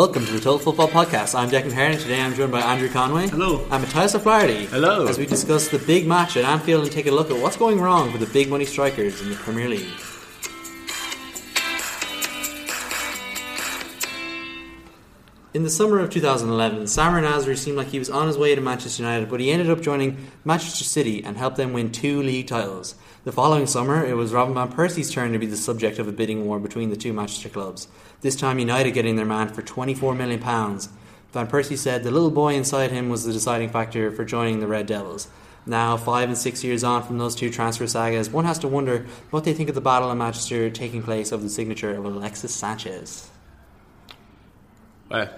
Welcome to the Total Football Podcast. I'm Declan and today I'm joined by Andrew Conway. Hello. I'm Matthias O'Flaherty. Hello. As we discuss the big match at Anfield and take a look at what's going wrong with the big money strikers in the Premier League. In the summer of 2011, Samir Nasri seemed like he was on his way to Manchester United, but he ended up joining Manchester City and helped them win two league titles. The following summer, it was Robin Van Persie's turn to be the subject of a bidding war between the two Manchester clubs. This time, United getting their man for £24 million. Van Persie said the little boy inside him was the deciding factor for joining the Red Devils. Now, five and six years on from those two transfer sagas, one has to wonder what they think of the battle in Manchester taking place of the signature of Alexis Sanchez. Well,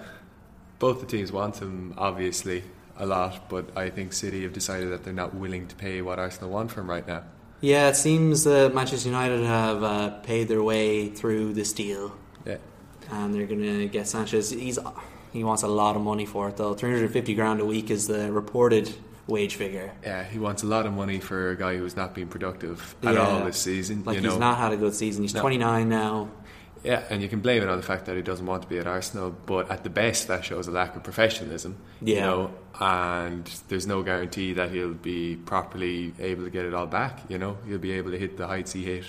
both the teams want him, obviously, a lot, but I think City have decided that they're not willing to pay what Arsenal want for him right now. Yeah, it seems that Manchester United have uh, paid their way through this deal, Yeah. and they're going to get Sanchez. He's he wants a lot of money for it though. Three hundred fifty grand a week is the reported wage figure. Yeah, he wants a lot of money for a guy who's not been productive at Yeah. all this season. Like he's know? not had a good season. He's No. twenty nine now. Yeah, and you can blame it on the fact that he doesn't want to be at Arsenal, but at the best, that shows a lack of professionalism. You Yeah. know, and there's no guarantee that he'll be properly able to get it all back. You know, he'll be able to hit the heights he hit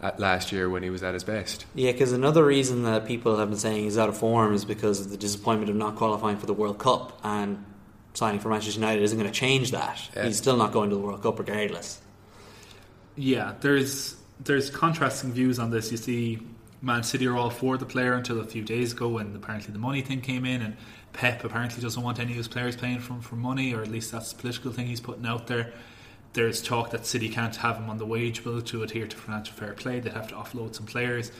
at last year when he was at his best. Yeah, because another reason that people have been saying he's out of form is because of the disappointment of not qualifying for the World Cup, and signing for Manchester United isn't going to change that. Yeah. He's still not going to the World Cup regardless. Yeah, there's there's contrasting views on this. You see, Man City are all for the player until a few days ago, when apparently the money thing came in, and Pep apparently doesn't want any of his players playing from for money, or at least that's the political thing he's putting out there. There's talk that City can't have him on the wage bill to adhere to financial fair play. They'd have to offload some players.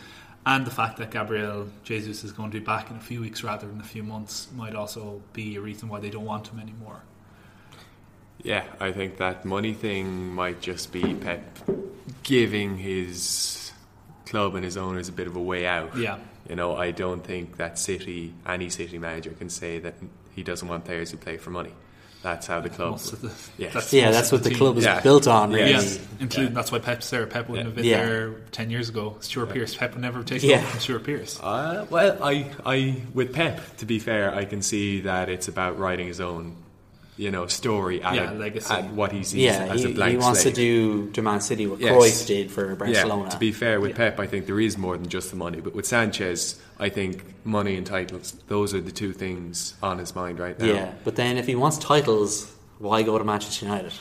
And the fact that Gabriel Jesus is going to be back in a few weeks rather than a few months might also be a reason why they don't want him anymore. Yeah, I think that money thing might just be Pep giving his club and his owners a bit of a way out. Yeah. You know, I don't think that City, any City manager can say that he doesn't want players who play for money. That's how the club. Most the, Yeah. that's Yeah, that's of what the team. club is Yeah. built on. Really. Yes, including that's why Pep's there. Pep wouldn't Yeah. have been Yeah. there ten years ago. Stuart Pearce. Pep would never have taken Yeah. over from Stuart Pearce. Uh, well, I, I, with Pep, to be fair, I can see that it's about writing his own, you know, story at, Yeah, a- legacy. at what he sees Yeah, as he, a blank he wants slate. to do to Man City what Yes. Cruyff did for Barcelona. Yeah, to be fair with Pep, I think there is more than just the money. But with Sanchez, I think money and titles, those are the two things on his mind right now. Yeah, but then if he wants titles, why go to Manchester United?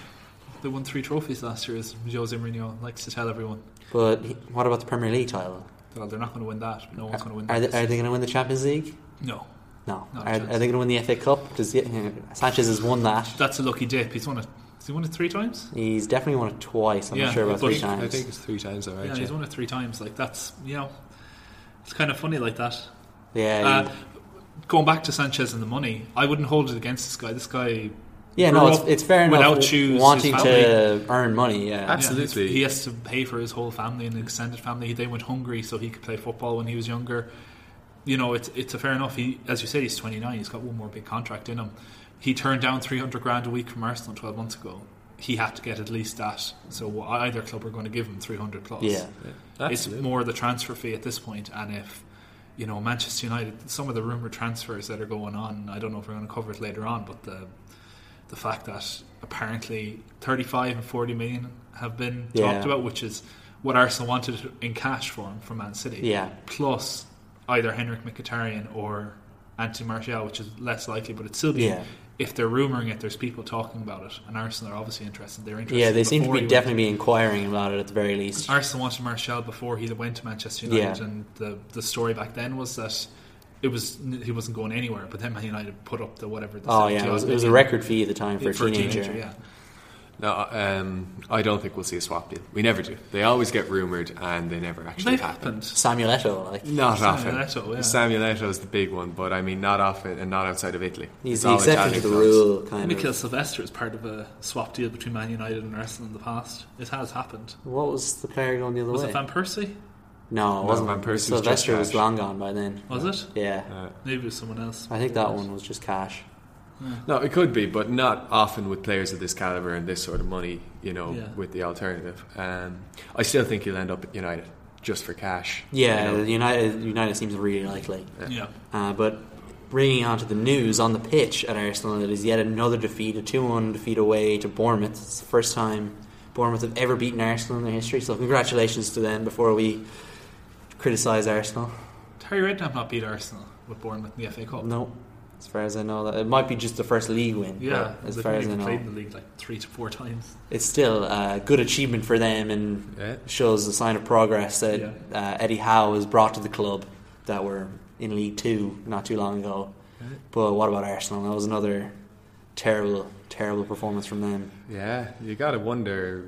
They won three trophies last year, as Jose Mourinho likes to tell everyone. But he, what about the Premier League title? Well, they're not going to win that. No one's going to win Are they, are they going to win the Champions League? no, No. Not Are, are they going to win the FA Cup? Does he, Sanchez has won that. that's a lucky dip. He's won it. Has he won it three times? He's definitely won it twice. I'm Yeah, not sure about but three times. I think it's three times alright. yeah, he's won it three times. Like that's you know, it's kind of funny like that. yeah, Uh, going back to Sanchez and the money, I wouldn't hold it against this guy. This guy yeah. No, it's, it's fair enough. without shoes, his wanting to earn money. Yeah, Absolutely. Yeah, he has to pay for his whole family and extended family. They went hungry so he could play football when he was younger. You know, it's it's a fair enough. He, as you said, he's 29. He's got one more big contract in him. He turned down 300 grand a week from Arsenal 12 months ago. He had to get at least that. So either club are going to give him 300 plus. yeah. it's Absolutely. more the transfer fee at this point. And if you know Manchester United, some of the rumored transfers that are going on, I don't know if we're going to cover it later on, but the the fact that apparently 35 and 40 million have been Yeah. talked about, which is what Arsenal wanted in cash for him from Man City. Yeah. Plus either Henrikh Mkhitaryan or Anthony Martial, which is less likely, but it's still being. Yeah. If they're rumouring it, there's people talking about it, and Arsenal are obviously interested. They're interested. Yeah, they seem to be definitely be inquiring about it at the very least. Arsenal wanted Martial before he went to Manchester United, Yeah. and the the story back then was that it was he wasn't going anywhere. But then Man United put up the whatever. The Oh yeah, it was, it was a record fee at the time for a teenager. yeah. No, um, I don't think we'll see a swap deal. We never do. They always get rumoured and they never actually They've happen. happened. Samuel Eto'o, like Not Samuel often. Eto'o, yeah. Samuel Eto'o's the big one, but I mean, not often and not outside of Italy. he's It's the all exception to Italian the clubs. rule, kind Mikael of. Silvestre is part of a swap deal between Man United and Arsenal in the past. It has happened. What was the player going the other Was way? it Van Persie? no, it wasn't Van Persie was Silvestre just was cash. long gone by then. Was it? Yeah, Uh, Maybe it was someone else. I think that one was just cash. No, it could be, but not often with players of this caliber and this sort of money. You know, Yeah. with the alternative. Um, I still think he'll end up at United. just for cash. Yeah, you know? United United seems really likely. Yeah. Uh, but bringing on to the news on the pitch at Arsenal, it is yet another defeat, a 2 1 defeat away to Bournemouth. It's the first time Bournemouth have ever beaten Arsenal in their history, so congratulations to them before we criticise Arsenal. Harry Redknapp not beat Arsenal with Bournemouth in the FA Cup. No, as far as I know, that it might be just the first league win. Yeah, as far as I know, played in the league like three to four times. it's still a good achievement for them and Yeah. shows a sign of progress that Yeah. uh, Eddie Howe has brought to the club that were in League Two not too long ago. But what about Arsenal? That was another terrible, terrible performance from them. Yeah, you got to wonder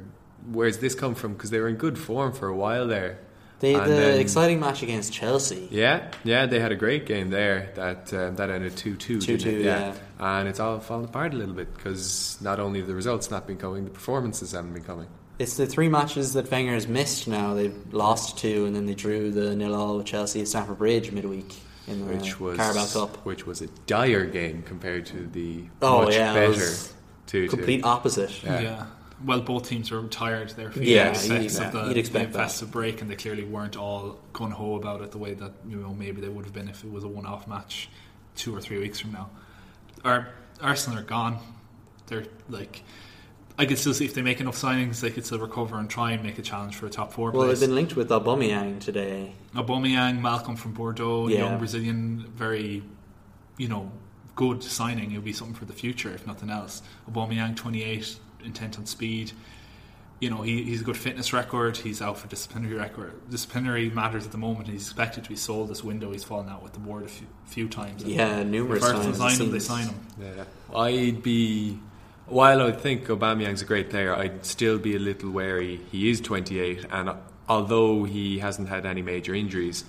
where's this come from because they were in good form for a while there. They, And the then- exciting match against Chelsea. Yeah, yeah, they had a great game there. That um, that ended two two. 2-2, yeah. and it's all fallen apart a little bit because not only have the results not been coming, the performances haven't been coming. It's the three matches that Wenger has missed now. They've lost two and then they drew the nil all with Chelsea at Stamford Bridge midweek in the which was Carabao Cup. which was a dire game compared to the Oh, much yeah, it better was two Complete opposite. Yeah. Yeah. Well, both teams were tired. They're feeling Yeah, the effects of the, you'd expect the festive break, and they clearly weren't all gun ho about it the way that you know maybe they would have been if it was a one-off match two or three weeks from now. Our Arsenal are gone. They're like. I could still see if they make enough signings, they could still recover and try and make a challenge for a top four Well, place. they've been linked with Aubameyang today. Aubameyang, Malcom from Bordeaux, Yeah. young Brazilian, very, you know, good signing. It would be something for the future, if nothing else. Aubameyang, 28, intent on speed. You know, he, he's a good fitness record. He's out for disciplinary record. Disciplinary matters at the moment. He's expected to be sold this window. He's fallen out with the board a few, few times. Yeah, numerous times. Arsenal it sign him, they sign him. Yeah. I'd be while I think Aubameyang's a great player, I'd still be a little wary. He is 28, and although he hasn't had any major injuries,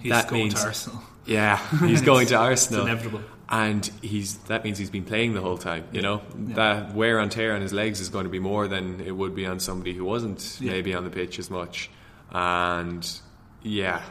He's That going means- to Arsenal. yeah, he's going to It's Arsenal. inevitable. And he's that means he's been playing the whole time. You know Yeah. that wear and tear on his legs is going to be more than it would be on somebody who wasn't Yeah. maybe on the pitch as much. And yeah,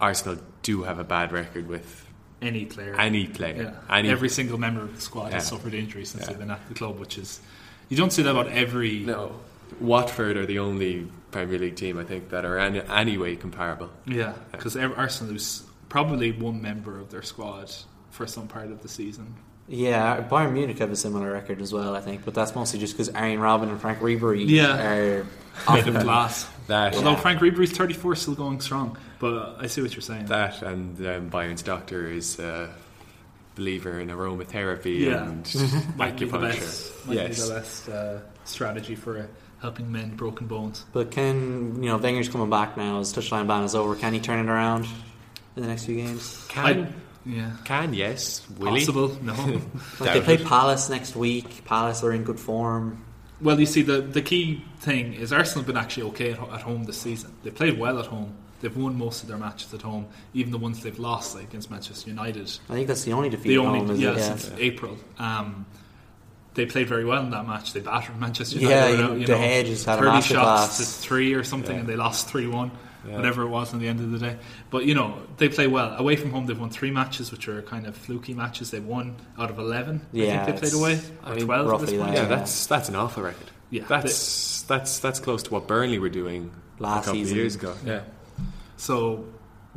Arsenal do have a bad record with Any player. any player. Yeah. Any Every single member of the squad has suffered injuries since Yeah. they've been at the club, which is. You don't see that about every. no. Watford are the only Premier League team I think that are any, anyway comparable. Yeah, because Arsenal lose probably one member of their squad for some part of the season. Yeah, Bayern Munich have a similar record as well, I think, but that's mostly just because Arjen Robben and Frank Ribery Yeah. are Made of often glass. That Although Frank Ribery's 34 still going strong, but I see what you're saying. that and um, Bayern's doctor is a believer in aromatherapy Yeah. and might be the acupuncture. best, might yes. be the best uh, strategy for uh, helping men broken bones. But can you know Wenger's coming back now? His touchline ban is over. Can he turn it around in the next few games? Can I- yeah, can yes, will he? possible. No. Like they play. Palace next week. Palace are in good form. well, you see, the the key thing is Arsenal have been actually okay at, at home this season. They played well at home. They've won most of their matches at home, even the ones they've lost, like against Manchester United. I think that's the only defeat the at only home, is yeah, it? Yeah. since April. Um, they played very well in that match. They battered Manchester Yeah, United. you- without, you De know, Gea just had thirty master shots class. to three or something, Yeah. and they lost three one, Yeah. whatever it was. In the end of the day, but you know they play well away from home. They've won three matches, which are kind of fluky matches. They've won out of eleven. I Yeah, think they played it's- away I mean, twelve at roughly this point. Yeah, Yeah. that's that's an awful record. Yeah, That's that's that's close to what Burnley were doing Last a couple season. of years ago. Yeah, So,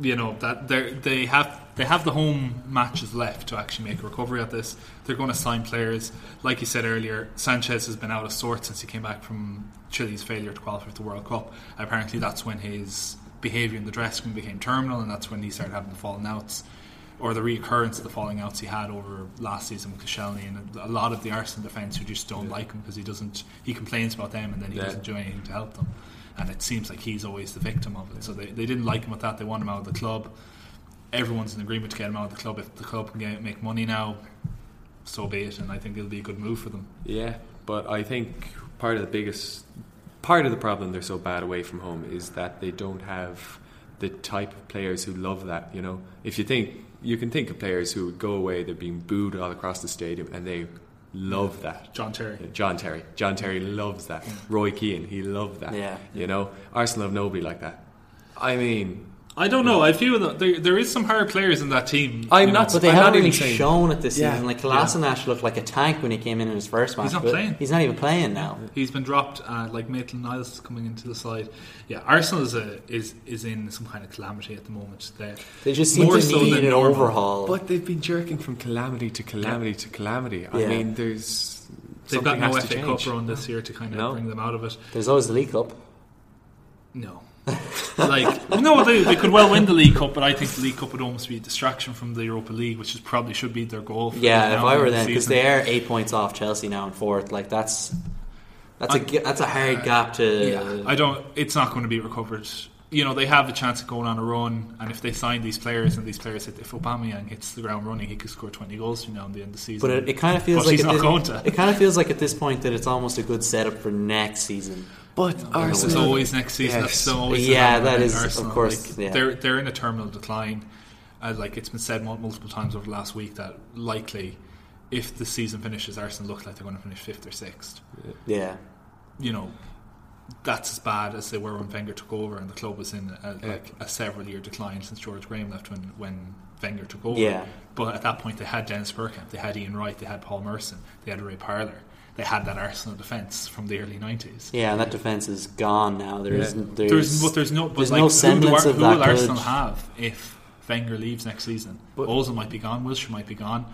you know that they they have they have the home matches left to actually make a recovery at this. They're going to sign players, like you said earlier. Sanchez has been out of sorts since he came back from Chile's failure to qualify for the World Cup. Apparently, that's when his behaviour in the dressing room became terminal, and that's when he started having the falling outs. Or the reoccurrence of the falling outs he had over last season with Koscielny and a lot of the Arsenal defence who just don't like him because he doesn't. He complains about them and then he Yeah. doesn't do anything to help them and it seems like he's always the victim of it. So they, they didn't like him with that. They want him out of the club. Everyone's in agreement to get him out of the club. If the club can get, make money now, so be it. And I think it'll be a good move for them. yeah. But I think part of the biggest part of the problem they're so bad away from home is that they don't have the type of players who love that. You know, if you think you can think of players who would go away, they're being booed all across the stadium, and they love that. John Terry. John Terry. John Terry loves that. Roy Keane, he loved that. Yeah. You know, Arsenal have nobody like that. I mean, I don't know. I feel that there, there is some hard players in that team. I'm not- But they I'm haven't even really saying- shown it this Yeah. season. Like Kolasinac looked like a tank when he came in in his first match. He's not but playing. He's not even playing now. He's been dropped. Uh, like Maitland Niles is coming into the side. Yeah, Arsenal is a, is is in some kind of calamity at the moment. They They just seem More to so need than an normal. overhaul. But they've been jerking from calamity to calamity to calamity. I Yeah. mean, there's they've something got no has to FA change. Cup run this year to kind of No. bring them out of it. There's always the League Cup. No. Like no, they, they could well win the League Cup, but I think the League Cup would almost be a distraction from the Europa League, which is probably should be their goal. For Yeah, if I were them, because they are eight points off Chelsea now in fourth. Like that's that's a I- ga- that's a hard uh, gap to. Yeah, I don't. It's not going to be recovered. You know, they have a chance of going on a run, and if they sign these players and these players, hit, if Aubameyang hits the ground running, he could score twenty goals between now and the end of the season. But it, it kind of feels But like he's not this, going to. It kind of feels like at this point that it's almost a good setup for next season. But Arsenal, always next season. Yes. That's always Yeah, that is, in of course, Like, yeah. They're they're in a terminal decline. Uh, like it's been said multiple times over the last week that likely, if the season finishes, Arsenal look like they're going to finish fifth or sixth. Yeah, You know, that's as bad as they were when Wenger took over, and the club was in a, Yeah. like a several year decline since George Graham left when when Wenger took over. Yeah. But at that point, they had Dennis Bergkamp, they had Ian Wright, they had Paul Merson, they had Ray Parlour. They had that Arsenal defence from the early nineties. yeah, and that defense is gone now. There Yeah. isn't. There's, There's, but there's no, but there's like, no who, do semblance Ar- of who that will Arsenal have if Wenger leaves next season? But- Ozil might be gone, Wilshere might be gone.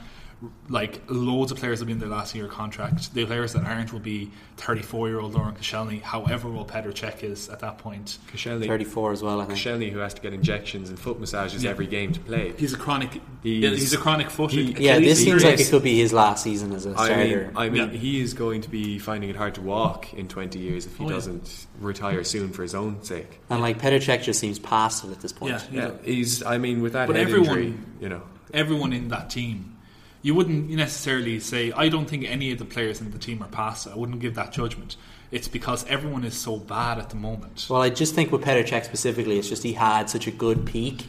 Like loads of players will be in their last year contract. The players that aren't will be 34 year old Laurent Koscielny. However, old Petr Cech is at that point. Koscielny, 34 as well. I think. Koscielny, who has to get injections and foot massages Yeah. every game to play. He's a chronic. He's- He's, a chronic foot. he- Yeah, this He seems like is. it could be his last season as a starter. mean, I mean, Yeah. he is going to be finding it hard to walk in 20 years if he Oh, doesn't retire soon for his own sake. and like Petr Cech just seems past it at this point. Yeah. Yeah, he's. I mean, with that But head everyone- injury, you know, everyone in that team. You wouldn't necessarily say, I don't think any of the players in the team are past. I wouldn't give that judgment. It's because everyone is so bad at the moment. Well, I just think with Petr Cech specifically, it's just he had such a good peak.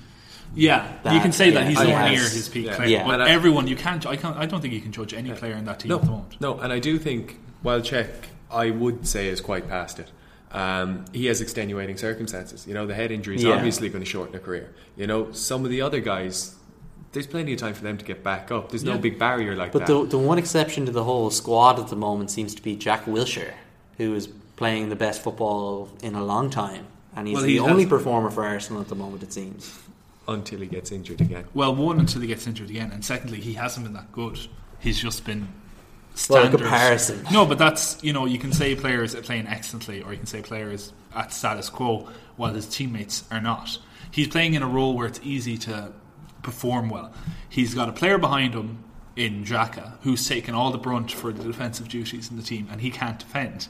Yeah, That- you can say that yeah, he's he nowhere has- near his peak yeah. player. Yeah. But I- everyone, you can't. I can't. I don't think you can judge any player in that team at the no, moment. no, and I do think while Cech, I would say is quite past it. Um, he has extenuating circumstances. You know, the head injury is Yeah. obviously going to shorten a career. You know, some of the other guys, there's plenty of time for them to get back up. There's no Yeah. big barrier like But that. But the the one exception to the whole squad at the moment seems to be Jack Wilshere, who is playing the best football in a long time, and he's Well, the he only performer for Arsenal at the moment. It seems. until he gets injured again. Well, one until he gets injured again, and secondly, he hasn't been that good. He's just been Well, standard. comparison. No, but that's you know you can say players are playing excellently, or you can say players at status quo while his teammates are not. He's playing in a role where it's easy to perform well. He's got a player behind him in Xhaka who's taken all the brunt for the defensive duties in the team, and he can't defend.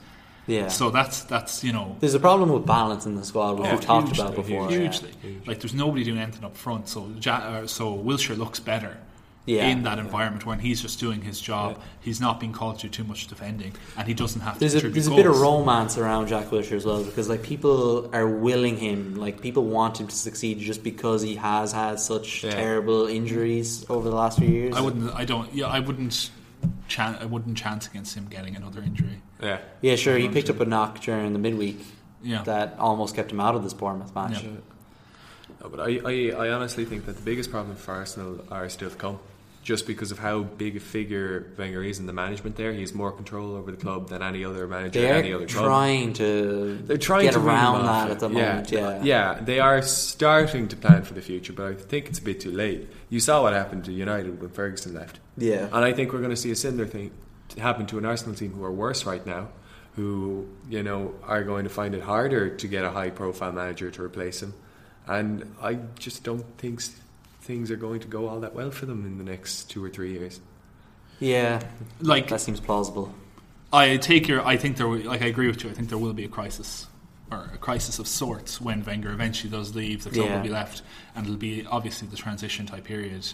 Yeah. So that's that's you know There's a problem with balance in the squad, which we've talked hugely, about before. hugely. Yeah. Like there's nobody doing anything up front, so ja- uh, so Wilshere looks better Yeah. in that environment when he's just doing his job. He's not being called to do too much defending, and he doesn't have to There's a, contribute there's a bit of romance around Jack Wilshere as well because like people are willing him, like people want him to succeed just because he has had such Yeah. terrible injuries over the last few years. I wouldn't. I don't. Yeah, I wouldn't. Chan- I wouldn't chance against him getting another injury. Yeah. Yeah, sure. He picked up a knock during the midweek Yeah. that almost kept him out of this Bournemouth match. Yeah. No, but I, I, I honestly think that the biggest problem for Arsenal are still to come. Just because of how big a figure Wenger is in the management there, he has more control over the club than any other manager They at are any other club. trying to They're trying get to around that it. at the yeah, moment. Yeah, yeah, they are starting to plan for the future, but I think it's a bit too late. You saw what happened to United when Ferguson left, yeah. and I think we're going to see a similar thing happen to an Arsenal team who are worse right now, who you know are going to find it harder to get a high-profile manager to replace him, and I just don't think things are going to go all that well for them in the next two or three years. Yeah, Like that seems plausible. I take your. I think there. Will, like I agree with you. I think there will be a crisis, or a crisis of sorts when Wenger eventually does leave. The club Yeah. will be left, and it'll be obviously the transition type period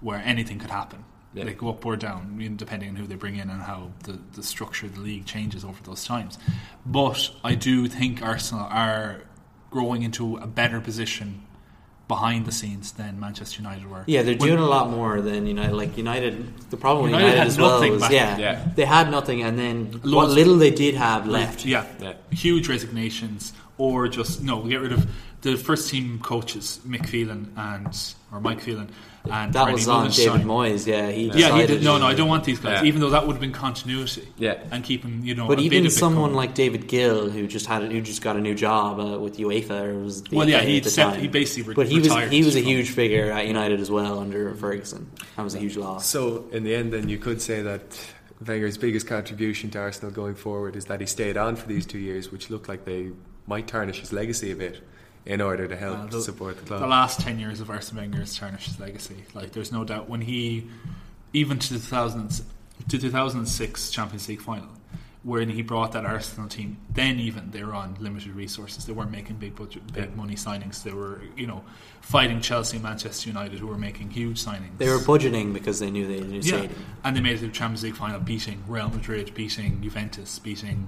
where anything could happen. Yeah. They go up or down, depending on who they bring in and how the, the structure of the league changes over those times. But I do think Arsenal are growing into a better position behind the scenes than Manchester United were. Yeah, they're When- doing a lot more than United. Like United, the problem with United United, had as well nothing was back- yeah, Yeah. they had nothing, and then what little they did have left. Yeah, Yeah. huge resignations, or just no, we'll get rid of the first team coaches, Mick Phelan and or Mike Phelan, and That Brendan was on Meulensteen. David Moyes. Yeah, he Yeah, he did. No, no, I don't want these guys. Yeah. Even though that would have been continuity. Yeah. and keeping you know. But a even of someone going. like David Gill, who just had who just got a new job uh, with UEFA, or was the Well, yeah, he at the stepped- time. he basically re- but he was he was a huge figure at United as well under Ferguson. That was a huge loss. So in the end, then you could say that Wenger's biggest contribution to Arsenal going forward is that he stayed on for these two years, which looked like they might tarnish his legacy a bit in order to help Uh, the- support the club. The last ten years of Arsene Wenger has tarnished his legacy. Like, there's no doubt when he, even to the 2000s, to 2006 Champions League final, when he brought that Arsenal team, then even they were on limited resources. They weren't making big budget, big Yeah. money signings. They were, you know, fighting Chelsea and Manchester United, who were making huge signings. They were budgeting because they knew they had a new yeah, stadium. and they made it to the Champions League final, beating Real Madrid, beating Juventus, beating,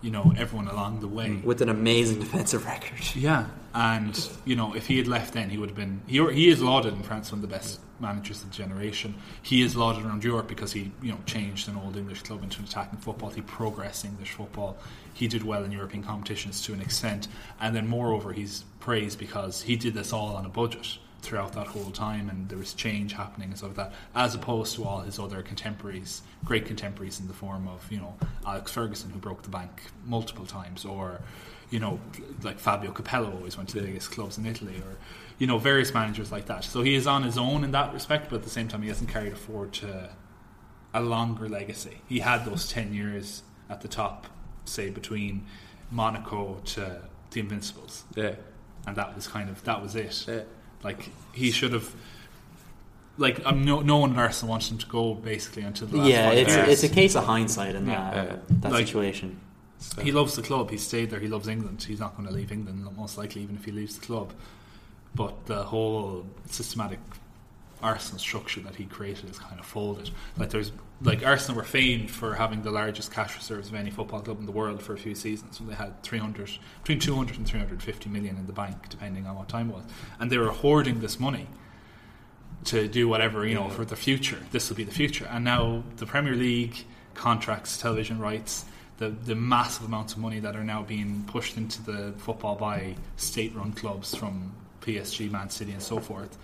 you know, everyone along the way. Mm. with an amazing defensive record. Yeah, and you know, if he had left then, he would have been. He, he is lauded in France, one of the best managers of the generation. He is lauded around Europe because he, you know, changed an old English club into an attacking football. He progressed English football. He did well in European competitions to an extent, and then moreover, he's praised because he did this all on a budget throughout that whole time, and there was change happening and stuff like that, as opposed to all his other contemporaries, great contemporaries in the form of you know Alex Ferguson, who broke the bank multiple times, or you know like Fabio Capello always went to the biggest clubs in Italy, or you know various managers like that. So he is on his own in that respect, but at the same time, he hasn't carried forward to a longer legacy. He had those ten years at the top, say between Monaco to the Invincibles, yeah, and that was kind of that was it. yeah. Like he should have. Like um, no, no one at Arsenal wants him to go basically until the last Yeah, five it's years. it's a case of hindsight in that Yeah. that Like- situation. So- He loves the club. He stayed there. He loves England. He's not going to leave England, most likely, even if he leaves the club. But the whole systematic Arsenal structure that he created is kind of folded. Like there's like Arsenal were famed for having the largest cash reserves of any football club in the world for a few seasons. When they had 300, between 200 and 350 million in the bank, depending on what time it was, and they were hoarding this money to do whatever you know for the future. This will be the future. And now the Premier League contracts, television rights, the the massive amounts of money that are now being pushed into the football by state-run clubs from PSG, Man City, and so forth,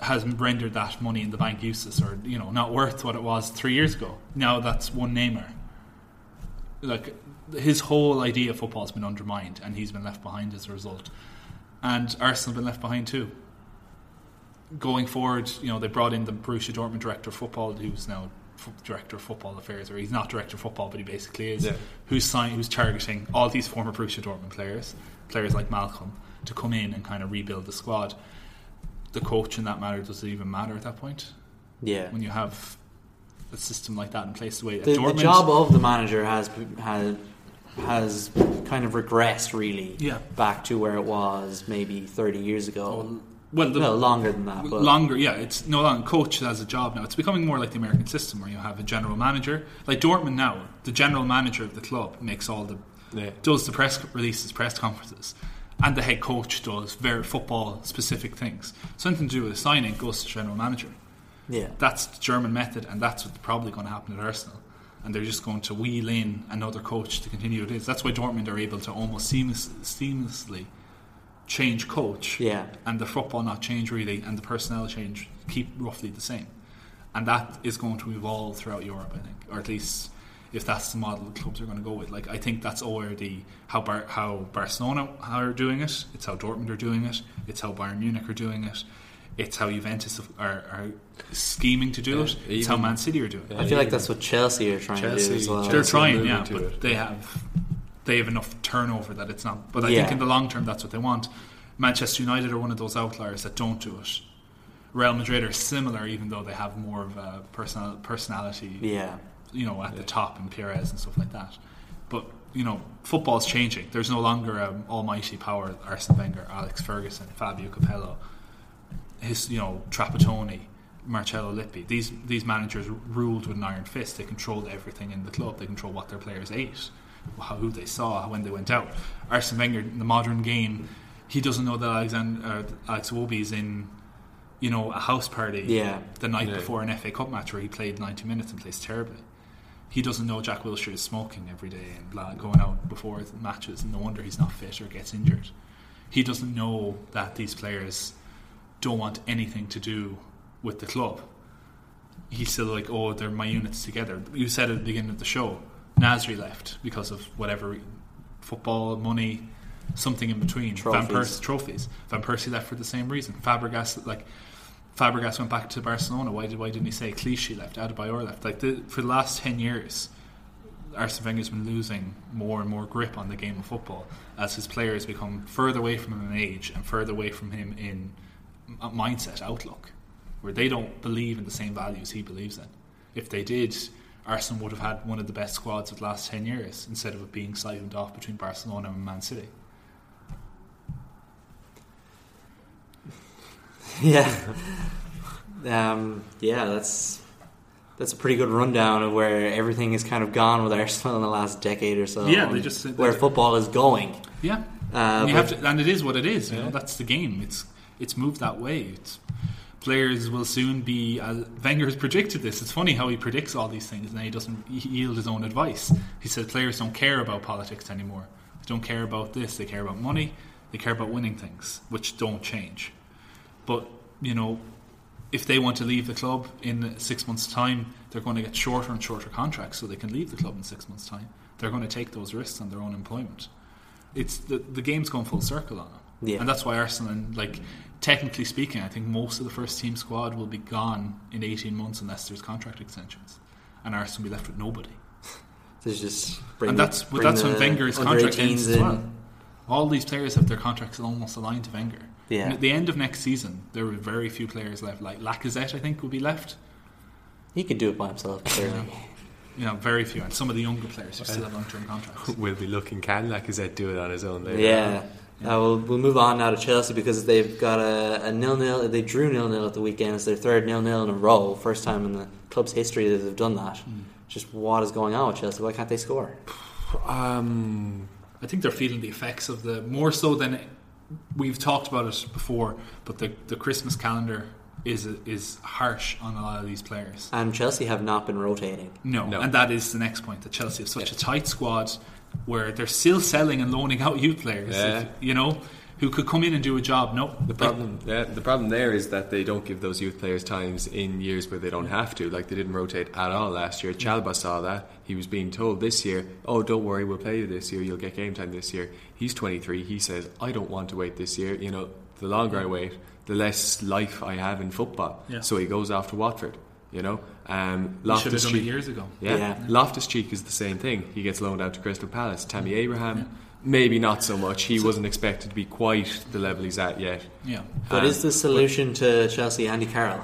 has rendered that money in the bank useless, or you know, not worth what it was three years ago. Now that's one Neymar. Like his whole idea of football has been undermined, and he's been left behind as a result. And Arsenal have been left behind too going forward, you know, they brought in the Borussia Dortmund director of football, who's now director of football affairs, or he's not director of football, but he basically is. Yeah. Who's sign- who's targeting all these former Borussia Dortmund players, players like Malcom, to come in and kind of rebuild the squad. The coach in that matter does it even matter at that point Yeah. when you have a system like that in place. The way The, the job of the manager has has has kind of regressed really Yeah. back to where it was maybe 30 years ago. well, the, well, longer than that, but longer yeah it's no longer coach has a job now it's becoming more like the american system where you have a general manager like dortmund now the general manager of the club makes all the Yeah. does the press releases press conferences and the head coach does very football specific things. Something to do with a signing goes to the general manager. Yeah. that's the german method and that's what's probably going to happen at arsenal. And they're just going to wheel in another coach to continue it is. That's why dortmund are able to almost seamless, seamlessly change coach. Yeah. and the football not change really, and the personnel change keep roughly the same, and that is going to evolve throughout Europe, I think, or at least if that's the model the clubs are going to go with. Like I think that's already how Bar- how Barcelona are doing it. It's how Dortmund are doing it. It's how Bayern Munich are doing it. It's how Juventus are, are scheming to do Yeah, it. It's how Man City are doing it. I feel like that's what Chelsea are trying to do as well. They're Chelsea trying, yeah, but it. they have they have enough turnover that it's not. But I Yeah. think in the long term, that's what they want. Manchester United are one of those outliers that don't do it. Real Madrid are similar, even though they have more of a personal personality, yeah. You know, at the top and Pires and stuff like that. But you know, football's changing. There's no longer an almighty power. Arsene Wenger, Alex Ferguson, Fabio Capello, his you know Trapattoni, Marcello Lippi. These these managers ruled with an iron fist. They controlled everything in the club. They controlled what their players ate, how, who they saw, when they went out. Arsene Wenger in the modern game, he doesn't know that Alexander uh, Alex Iwobi's in. You know, a house party Yeah. the night Yeah. before an FA Cup match where he played 90 minutes and plays terribly. He doesn't know Jack Wilshere is smoking every day and blah, going out before matches, and no wonder he's not fit or gets injured. He doesn't know that these players don't want anything to do with the club. He's still like, oh, they're my units together. You said at the beginning of the show, Nasri left because of whatever football, money, something in between. Trophies. Van Persie trophies. Van Persie left for the same reason. Fabregas like Fabregas went back to Barcelona. Why did why didn't he say Clichy left? Adebayor left. Like the, for the last ten years, Arsene Wenger's been losing more and more grip on the game of football as his players become further away from him in age and further away from him in mindset, outlook, where they don't believe in the same values he believes in. If they did, Arsenal would have had one of the best squads of the last ten years instead of it being siphoned off between Barcelona and Man City. Yeah. Um, yeah, that's that's a pretty good rundown of where everything has kind of gone with Arsenal in the last decade or so. Yeah, they just- they where ju- football is going. Yeah, Uh, you have to, and it is what it is. You Yeah. know, that's the game. It's it's moved that way. It's, players will soon be. Uh, Wenger has predicted this. It's funny how he predicts all these things, and then he doesn't yield his own advice. He said players don't care about politics anymore. They don't care about this. They care about money. They care about winning things, which don't change. But you know, if they want to leave the club in six months' time, they're going to get shorter and shorter contracts, so they can leave the club in six months' time. They're going to take those risks on their own employment. It's the the game's gone full circle on them, Yeah. and that's why Arsenal, like technically speaking, I think most of the first team squad will be gone in eighteen months unless there's contract extensions, and Arsenal will be left with nobody. There's just and the- that's but that's when Wenger's contract 18s ends as well. All these players have their contracts almost aligned to Wenger. Yeah. And at the end of next season, there were very few players left. Like Lacazette, I think, will be left. He could do it by himself. Clearly. You know, very few, and some of the younger players who still have long-term contracts. We'll be looking. Can Lacazette do it on his own? Later Yeah. Uh, we'll, we'll move on now to Chelsea because they've got a, a nil nil. They drew nil nil at the weekend. It's their third nil nil in a row. First time in the club's history that they've done that. Just what is going on with Chelsea? Why can't they score? Um, I think they're feeling the effects of the more so than we've talked about it before. But the the Christmas calendar is is harsh on a lot of these players. And Chelsea have not been rotating. No, No. and that is the next point. That Chelsea have such a tight squad where they're still selling and loaning out youth players. Yeah. if- you know, who could come in and do a job. No, The problem, yeah, the problem there is that they don't give those youth players times in years where they don't have to. Like they didn't rotate at all last year. Mm. Chalobah saw that. He was being told this year, "Oh, don't worry, we'll play you this year. You'll get game time this year." He's 23. He says, "I don't want to wait this year. You know, the longer I wait, the less life I have in football." Yeah. So he goes off to Watford. You know, um, we should have Loftus Cheek. years ago. Yeah. Yeah. Loftus Cheek is the same thing. He gets loaned out to Crystal Palace. Tammy Abraham, maybe not so much. He wasn't expected to be quite the level he's at yet. Yeah, But Um, is the solution to Chelsea Andy Carroll?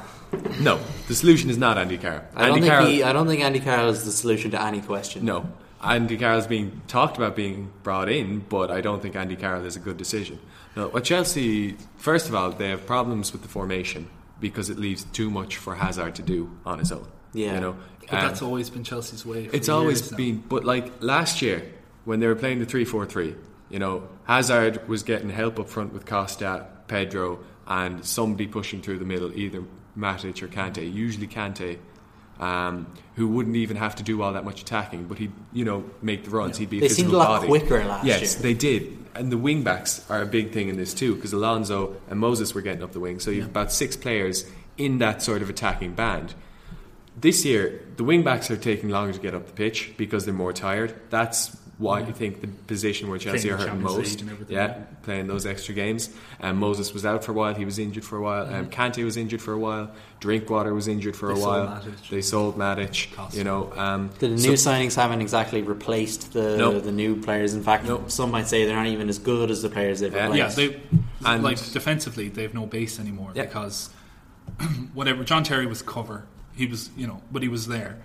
No, the solution is not Andy Carroll. I don't Andy think Carroll, he, I don't think Andy Carroll is the solution to any question. no, Andy Carroll's being talked about being brought in, but I don't think Andy Carroll is a good decision. No, well, Chelsea, first of all, they have problems with the formation because it leaves too much for Hazard to do on his own. Yeah. you know, but Um, that's always been Chelsea's way. It's always now. been, but like last year when they were playing the three-four-three, you know, Hazard was getting help up front with Costa, Pedro, and somebody pushing through the middle, either Matic or Kante. Usually Kante, um, who wouldn't even have to do all that much attacking, but he'd you know make the runs. He'd be They physical seemed a lot body. quicker last yes, year. they did. And the wing backs are a big thing in this too, because Alonso and Moses were getting up the wing. So you've about six players in that sort of attacking band. This year, the wing backs are taking longer to get up the pitch because they're more tired. That's why I think the position where Chelsea Playing are the hurting Champions most. League and everything, Yeah, yeah. playing those extra games. Um, Moses was out for a while. He was injured for a while. Um, Kante was injured for a while. Drinkwater was injured for They a while. Matic. They sold Matic. Cost. You know, um, The new so- signings haven't exactly replaced the No. the new players. In fact, No. some might say they're not even as good as the players they've Yeah. replaced. Yeah, they And- like defensively they have no base anymore Yeah. because whatever John Terry was cover, he was you know, but he was there.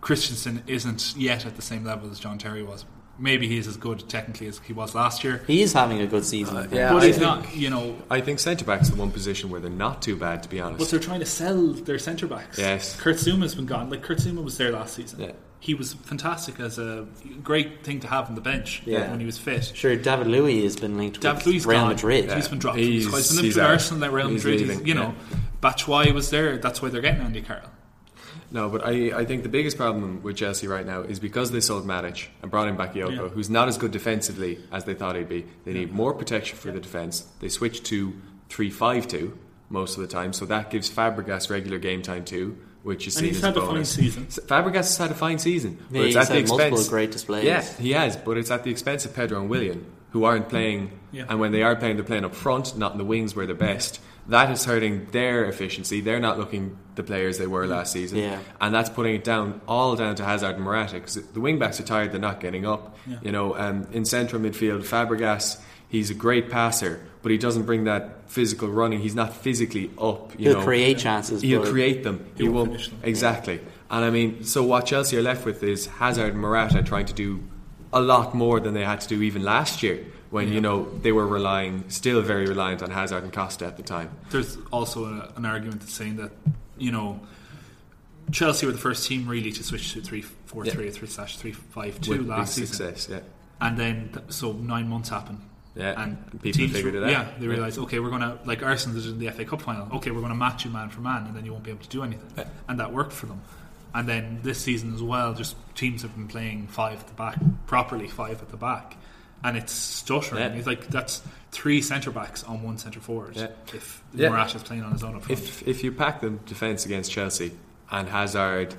Christensen isn't yet at the same level as John Terry was. Maybe he's as good technically as he was last year, he is having a good season. I uh, think. yeah, but I he's think- not. You know, I think centre back's the one position where they're not too bad, to be honest. but they're trying to sell their centre backs. Yes. Kurt Zouma's been gone. Like Kurt Zouma was there last season. Yeah. He was fantastic as a great thing to have on the bench Yeah. when he was fit. Sure, David Luiz has been linked David with Luiz Real gone. Madrid. He's been dropped. He's- He's, he's been he's linked with. Arsenal at Real He's Madrid. leaving, you know, Batshuayi was there. That's why they're getting Andy Carroll. No, but I, I think the biggest problem with Chelsea right now is because they sold Matic and brought in Bakayoko, Yeah. who's not as good defensively as they thought he'd be. They need more protection for the defence. They switched to 3 5 2 most of the time, so that gives Fabregas regular game time too, which is And seen he's as had a a fine bonus. season. Fabregas has had a fine season, but Yeah, it's he's at the had multiple expense. great displays. Yeah, he has, but it's at the expense of Pedro and Willian, who aren't mm. playing. Yeah. And when they are playing, they're playing up front, not in the wings where they're best. That is hurting their efficiency. They're not looking the players they were last season, Yeah. and that's putting it down all down to Hazard and Morata because the wing backs are tired. They're not getting up. Yeah. You know, um, in central midfield, Fabregas. He's a great passer, but he doesn't bring that physical running. He's not physically up. You He'll know, create chances. He'll create them. He He, won't won't them. exactly. And I mean, so what Chelsea are left with is Hazard and Morata trying to do a lot more than they had to do even last year, when you know they were relying, still very reliant on Hazard and Costa at the time. There's also a, an argument that's saying that you know Chelsea were the first team really to switch to three four Yeah. three or three slash three five two with last season, success, yeah, and then th- so nine months happened. yeah. And people teams, figured it out. Yeah, they realised, okay, we're going to, like Arsenal did in the FA Cup final, okay, we're going to match you man for man, and then you won't be able to do anything. Yeah. And that worked for them. And then this season as well, just teams have been playing five at the back, properly five at the back. And it's stuttering. Yeah. It's like that's three centre backs on one centre forward. Yeah. If Yeah. Morata's playing on his own up front. If if you pack the defence against Chelsea and Hazard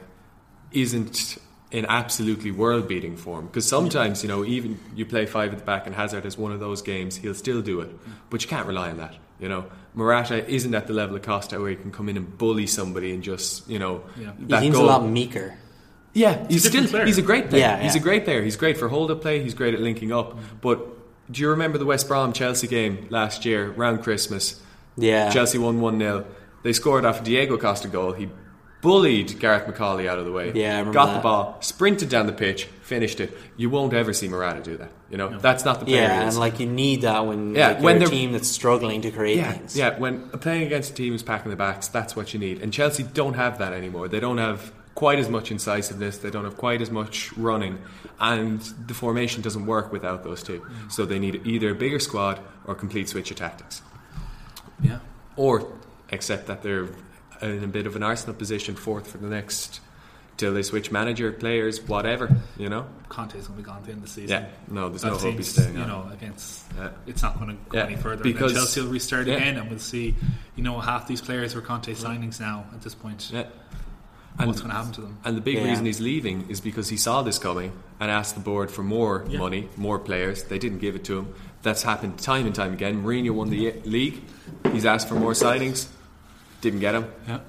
isn't in absolutely world beating form, because sometimes you know even you play five at the back and Hazard is one of those games, he'll still do it, mm. but you can't rely on that. You know, Morata isn't at the level of Costa where he can come in and bully somebody and just you know Yeah. He that seems a lot meeker. Yeah, he's He's a still different player. he's a great player. Yeah, He's yeah. a great player. He's great for hold up play. He's great at linking up. But do you remember the West Brom Chelsea game last year around Christmas? Yeah. Chelsea won 1 0. They scored off a Diego Costa goal. He bullied Gareth McAuley out of the way. Yeah, I remember Got that. the ball, sprinted down the pitch, finished it. You won't ever see Morata do that. You know, that's not the player Yeah, he and like you need that when, Yeah, like, you're when a they're- team that's struggling to create yeah, things. yeah. When playing against a team who's packing the backs, that's what you need. And Chelsea don't have that anymore. They don't have quite as much incisiveness. They don't have quite as much running, and the formation doesn't work without those two. Mm. So they need either a bigger squad or complete switch of tactics, yeah. or accept that they're in a bit of an Arsenal position, fourth for the next till they switch manager, players, whatever. You know. Conte's going to be gone at the end of the season. Yeah. No, there's That no hope he's staying. you on. know, against Yeah. it's not going to go Yeah, any further. because- Chelsea will restart yeah. again, and we'll see. You know, half these players are Conte signings now at this point. Yeah. What's going to happen to them? And the big Yeah. reason he's leaving is because he saw this coming and asked the board for more Yeah. money, more players. They didn't give it to him. That's happened time and time again. Mourinho won the league. He's asked for more signings. Didn't get him. Yeah.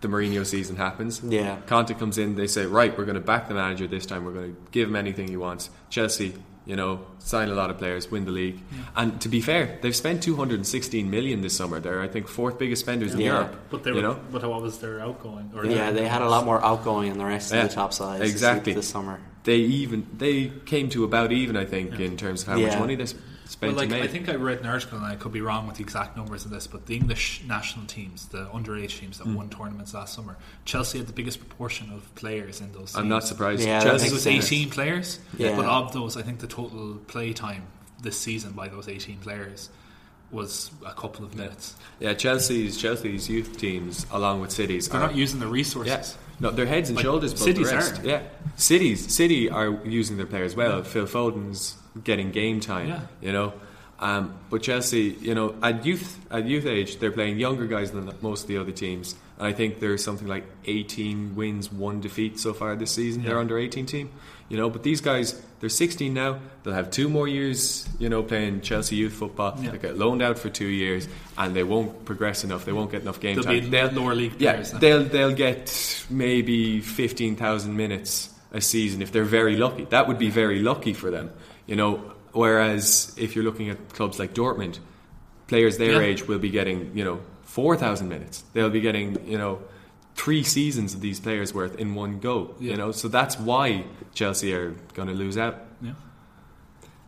The Mourinho season happens. Yeah. Conte comes in. They say, right, we're going to back the manager this time. We're going to give him anything he wants. Chelsea, you know, sign a lot of players, win the league. And to be fair, they've spent 216 million this summer. They're, I think, fourth biggest spenders in Yeah. Europe. But they you were, know, but what was their outgoing? Or Yeah, their- they had a lot more outgoing than the rest Yeah, of the top sides this- exactly. this summer. they even they came to about even. I think in terms of how much money they s- spent Well, like to make. I think I read an article, and I could be wrong with the exact numbers of this, but the English national teams, the underage teams that hmm. won tournaments last summer, Chelsea had the biggest proportion of players in those. Teams. I'm not surprised. Yeah, that Chelsea It makes was sense. 18 players, Yeah. but of those, I think the total play time this season by those 18 players was a couple of minutes. Yeah, Chelsea's Chelsea's youth teams, along with cities, They're are not using the resources. yeah, no, they're heads and Like, shoulders above City's are. Yeah, cities City are using their players well. Phil Foden's getting game time. Yeah. You know, um, but Chelsea, you know, at youth at youth age, they're playing younger guys than most of the other teams. And I think there's something like 18 wins, one defeat so far this season. They're under 18 team. You know, but these guys, they're 16 now. They'll have two more years, you know, playing Chelsea youth football. Yeah. They get loaned out for two years, and they won't progress enough. They won't get enough game They'll time. be lower league yeah, they'll they'll get maybe 15,000 minutes a season if they're very lucky. That would be very lucky for them, you know. Whereas if you're looking at clubs like Dortmund, players their Yeah. age will be getting, you know, 4,000 minutes. They'll be getting, you know, three seasons of these players worth in one go. Yeah. You know, so that's why Chelsea are going to lose out. yeah.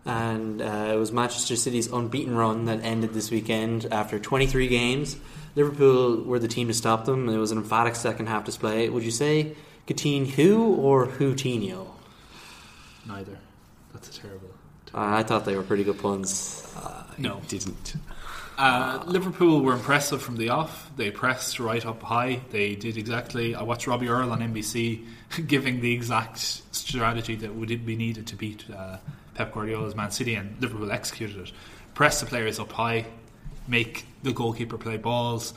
And uh, it was Manchester City's unbeaten run that ended this weekend after 23 games. Liverpool were the team to stop them. It was an emphatic second half display. Would you say Coutinho or Coutinho? Neither. That's a terrible. Uh, I thought they were pretty good puns. No. Didn't. Uh, Liverpool were impressive from the off. They pressed right up high. They did exactly. I watched Robbie Earle on NBC giving the exact strategy that would be needed to beat uh, Pep Guardiola's Man City, and Liverpool executed it. Press the players up high, make the goalkeeper play balls.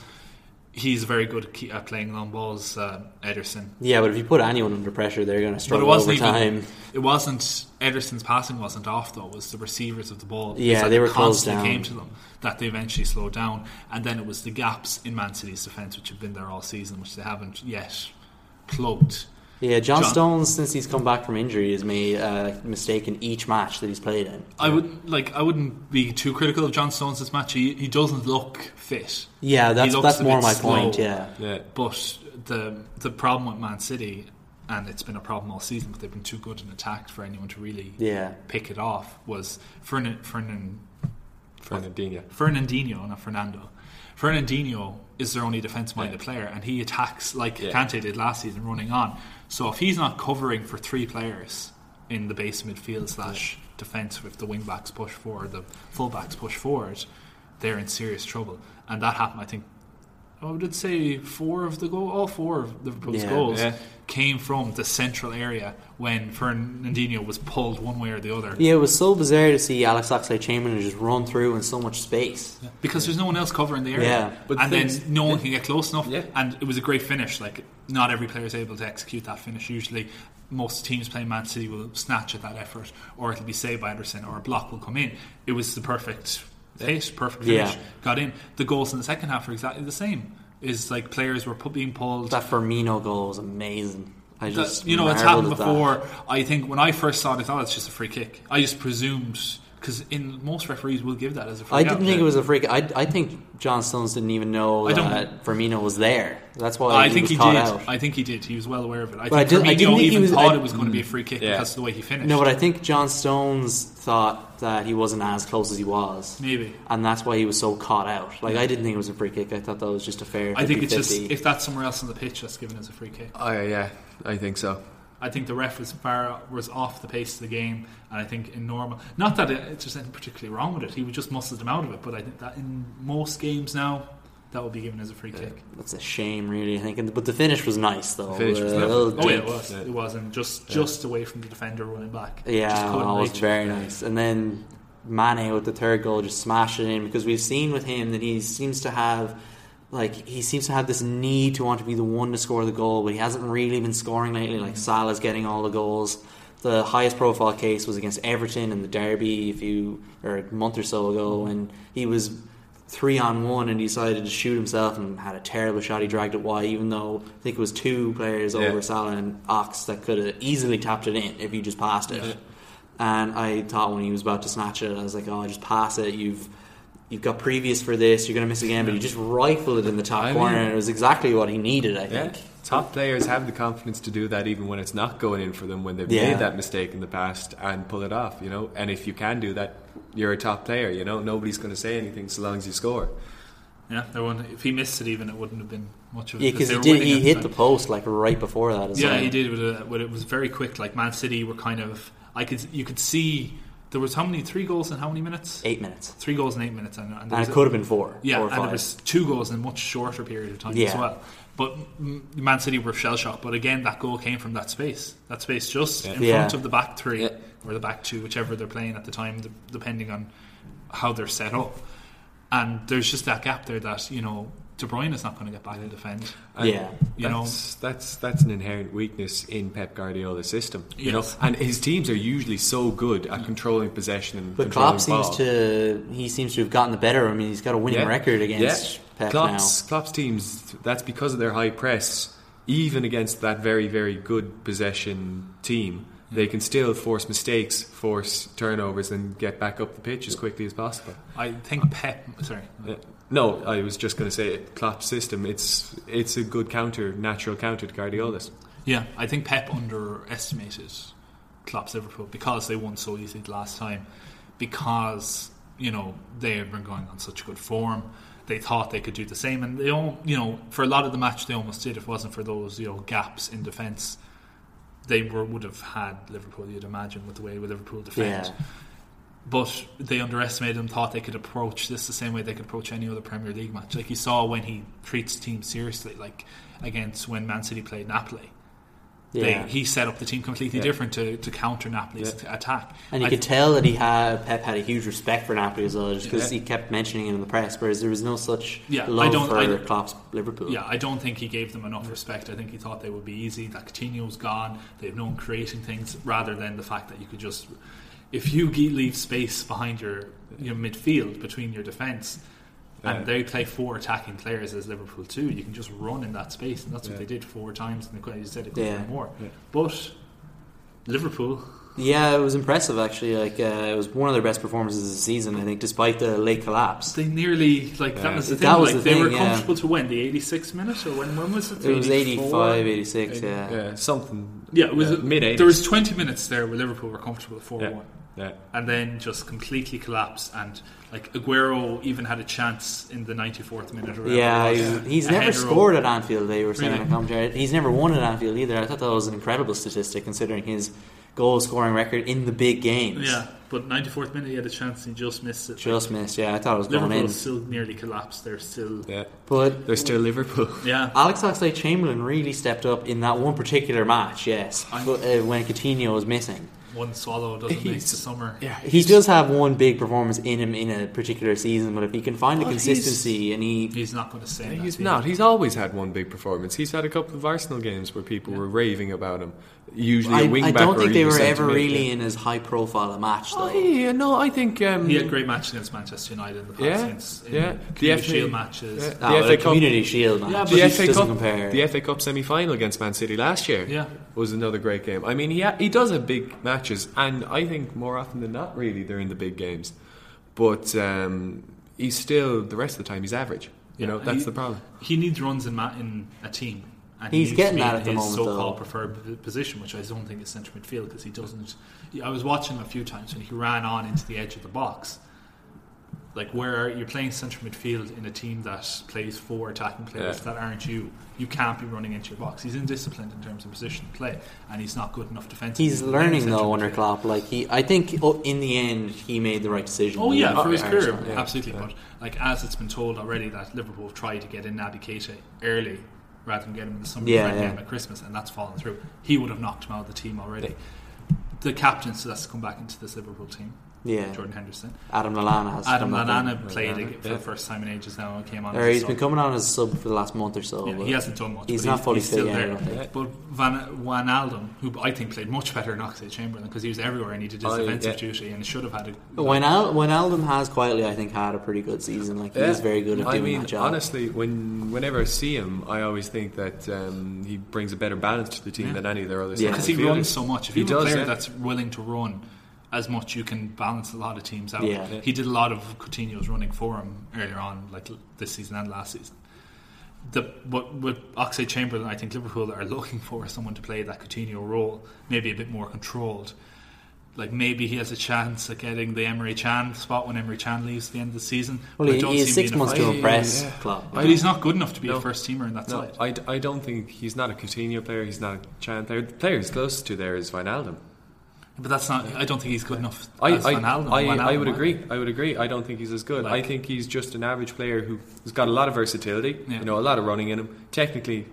He's very good at playing long balls, uh, Ederson. Yeah, but if you put anyone under pressure, they're going to But it struggle wasn't over even. time. It wasn't Ederson's passing wasn't off though. It was the receivers of the ball. Yeah, they were constantly down. came to them that they eventually slowed down, and then it was the gaps in Man City's defence which have been there all season, which they haven't yet plugged. Yeah, John, John- Stones, since he's come back from injury, has made a mistake in each match that he's played in. I would like. I wouldn't be too critical of John Stones this match. He he doesn't look fit. Yeah, that's that's more my slow. point. Yeah, Yeah. But the the problem with Man City, and it's been a problem all season, but they've been too good in attack for anyone to really yeah, pick it off. Was Fernan, Fernan, Fernandinho. Fernandinho, not Fernando. Fernandinho is their only defence-minded Yeah. player, and he attacks like Yeah. Kante did last season, running on. So if he's not covering for three players in the base midfield slash defence, with the wing backs push forward, the full backs push forward, they're in serious trouble. And that happened, I think. I would say four of the goal, all four of Liverpool's Yeah. goals Yeah. came from the central area when Fernandinho was pulled one way or the other. yeah. It was so bizarre to see Alex Oxlade-Chamberlain just run through in so much space. because there's no one else covering the area, Yeah, but and things- then no one can get close enough. Yeah. And it was a great finish. Like not every player is able to execute that finish. Usually, most teams playing Man City will snatch at that effort, or it'll be saved by Ederson, or a block will come in. It was the perfect hit, perfect finish. Yeah. Got in. The goals in the second half are exactly the same. Is like players were pu- being pulled. That Firmino goal was amazing. I That- just you know, it's happened at that. before. I think when I first saw it, I thought it's just a free kick. I just presumed because in most referees will give that as a free I kick. didn't think it was a freak. I, I think John Stones didn't even know I don't- that Firmino was there. That's why I he think was he caught did. out. I think he did. He was well aware of it. I But I think did- I Firmino didn't think he even was- thought I- it was going to be a free kick Yeah. because of the way he finished. no, but I think John Stones thought that he wasn't as close as he was. maybe. and that's why he was so caught out. Like I didn't think it was a free kick. I thought that was just a fair. I think it's just 50-50. if that's somewhere else on the pitch, that's given as a free kick. Oh, yeah, I think so. I think the ref was far was off the pace of the game, and I think in normal, not that it, it's just anything particularly wrong with it. He would just muscle them out of it. But I think that in most games now, that would be given as a free kick. that's a shame, really. I think, but the finish was nice though. The finish was Uh, lovely. little Oh yeah, it was. Yeah. It was, and just just away from the defender running back. Yeah, couldn't no, it was reach. very nice. And then Mane with the third goal just smashed it in because we've seen with him that he seems to have like he seems to have this need to want to be the one to score the goal, but he hasn't really been scoring lately. Like Salah's getting all the goals. The highest profile case was against Everton in the derby a few or a month or so ago, and he was three on one and he decided to shoot himself and had a terrible shot. He dragged it wide, even though I think it was two players Yeah. over Salah and Ox that could have easily tapped it in if he just passed it. Yeah. And I thought when he was about to snatch it, I was like, "Oh, just pass it. You've you've got previous for this. You're going to miss again." But he just rifled it in the top I corner, mean- and it was exactly what he needed. I Yeah. think. Top players have the confidence to do that even when it's not going in for them, when they've made that mistake in the past and pull it off, you know. And if you can do that, you're a top player, you know. Nobody's going to say anything so long as you score. Yeah, there wouldn't, if he missed it, even it wouldn't have been much of. Yeah, because he did. He hit time. the post like right before that as Yeah, well. he did. With uh, a, but it was very quick. Like Man City were kind of. I could. You could see there was how many three goals in how many minutes? Eight minutes, Three goals in eight minutes, and, and, and was it a- could have been four. Yeah, four or and there was two goals in a much shorter period of time as well. But Man City were shell shocked. But again, that goal came from that space. That space just in Yeah. front of the back three Yeah. Or the back two, whichever they're playing at the time, d- depending on how they're set up. And there's just that gap there that you know De Bruyne is not going to get back and defend. And Yeah. You know- that's, that's that's an inherent weakness in Pep Guardiola's system. You know, and his teams are usually so good at controlling possession and But controlling Klopp seems ball. to. He seems to have gotten the better. I mean, he's got a winning Yeah. record against yeah. Pep Klopp's, Klopp's teams. That's because of their high press. Even against that very very good possession team, they can still force mistakes, force turnovers, and get back up the pitch as quickly as possible. I think Pep. Sorry. No, I was just going to say Klopp's system. It's it's a good counter, natural counter to Guardiola's. Yeah, I think Pep underestimated Klopp's Liverpool because they won so easily the last time. Because you know they had been going on such good form, they thought they could do the same, and they all you know for a lot of the match they almost did. If it wasn't for those you know gaps in defence, they were would have had Liverpool. You'd imagine with the way Liverpool defend. Yeah. but they underestimated him. Thought they could approach this the same way they could approach any other Premier League match. Like you saw when he treats teams seriously, like against when Man City played Napoli. They, Yeah. he set up the team completely Yeah. different to, to counter Napoli's Yeah. attack. And you I could tell that he had Pep had a huge respect for Napoli as well, just because he kept mentioning it in the press. Whereas there was no such Yeah, I love don't- for I- Klopp's Liverpool. Yeah, I don't think he gave them enough respect. I think he thought they would be easy. That Coutinho's gone. They've known creating things rather than the fact that you could just, if you leave space behind your your midfield between your defence, Yeah. and they play four attacking players as Liverpool too, you can just run in that space, and that's what they did four times. And they could, you said, it could Yeah. have more. Yeah. But Liverpool, Yeah, it was impressive actually. Like uh, it was one of their best performances of the season, I think, despite the late collapse. they nearly like Yeah. that was the That thing. was like the they thing, were yeah. comfortable to win the 86th minute, or when when was it? It was 84? 85, 86, Eighty- yeah. Yeah, something. Yeah, it was uh, mid 80s. There was 20 minutes there where Liverpool were comfortable at 4 Yeah. 1. Yeah. and then just completely collapsed. And like Aguero even had a chance in the 94th minute. Or Yeah, he's, he's never scored up. at Anfield. They were saying Really? in commentary. He's never won at Anfield either. I thought that was an incredible statistic considering his goal scoring record in the big games. Yeah, but 94th minute he had a chance and he just missed it. just missed. Yeah, I thought it was going Liverpool in. still nearly collapsed. They're still Yeah. But They're still Liverpool. yeah. Alex Oxlade-Chamberlain really stepped up in that one particular match. Yes, but, uh, when Coutinho was missing. One swallow doesn't make the summer. Yeah. He does have one big performance in him in a particular season, but if he can find the consistency and he He's not going to say in that He's not. He's always had one big performance. He's had a couple of Arsenal games where people were raving about him. Usually I, a wing I back don't or think they were ever really yeah. in as high profile a match though. Oh, yeah, no, I think. Um, He had great matches against Manchester United in the past. Yeah, against, in yeah. The The FA Shield matches. yeah. Yeah. Ah, the well, FA the Cup- Community Shield match Yeah, but the FA doesn't Cup, compare. the FA Cup semi final against Man City last year Yeah. was another great game. I mean, he ha- he does have big matches, and I think more often than not, really, they're in the big games. But um, he's still the rest of the time he's average. You Yeah, know, that's he- the problem. He needs runs in, ma- in a team. And He's he getting that at the his moment, so-called though. preferred position, which I don't think is centre midfield because he doesn't. I was watching him a few times when he ran on into the edge of the box. Like where are you're playing centre midfield in a team that plays four attacking players Yeah. that aren't you, you can't be running into your box. He's indisciplined in terms of position play, and he's not good enough defensively. He's learning though under. Klopp. Like he, I think oh, in the end he made the right decision. Oh yeah, for his career, yeah. absolutely. Yeah. But like as it's been told already that Liverpool tried to get in Naby Keita early rather than get him in the summer Yeah, yeah. game at Christmas, and that's fallen through. He would have knocked him out of the team already. The captain has to come back into this Liverpool team. Yeah, Jordan Henderson. Adam Lallana has Adam come. Lallana played Lallana, for yeah. the first time in ages now and came on. Or as a he's sub. been coming on as a sub for the last month or so. Yeah, he hasn't done much. He's but not fully he's still fit yet, there. don't. But Van Wijnaldum, who I think played much better than Oxlade Chamberlain because he was everywhere and he did his Oh, defensive yeah. duty and should have had a. When Al, when Aldum has quietly, I think had a pretty good season. Like he's Yeah. very good at I doing mean, that job. honestly, when whenever I see him, I always think that um, he brings a better balance to the team Yeah. than any of their other. Yeah. because he runs so much. If He you have a does, player yeah. that's willing to run as much, you can balance a lot of teams out. Yeah. Yeah. He did a lot of Coutinho's running for him earlier on, like this season and last season. The, what with Oxlade Chamberlain, I think Liverpool are looking for someone to play that Coutinho role, maybe a bit more controlled. Like maybe he has a chance at getting the Emre Can spot when Emre Can leaves at the end of the season. well, But he, he has see him six months to fight. fight. impress Yeah. Klopp. But he's not good enough to be No. a first teamer in that No, side. I, d- I don't think he's not a Coutinho player. He's not a Can player. The player he's close to there is Wijnaldum. But that's not. I don't think he's good enough. I, I. I, I would agree. I would agree. I don't think he's as good. Like- I think he's just an average player who's got a lot of versatility. Yeah. You know, a lot of running in him. Technically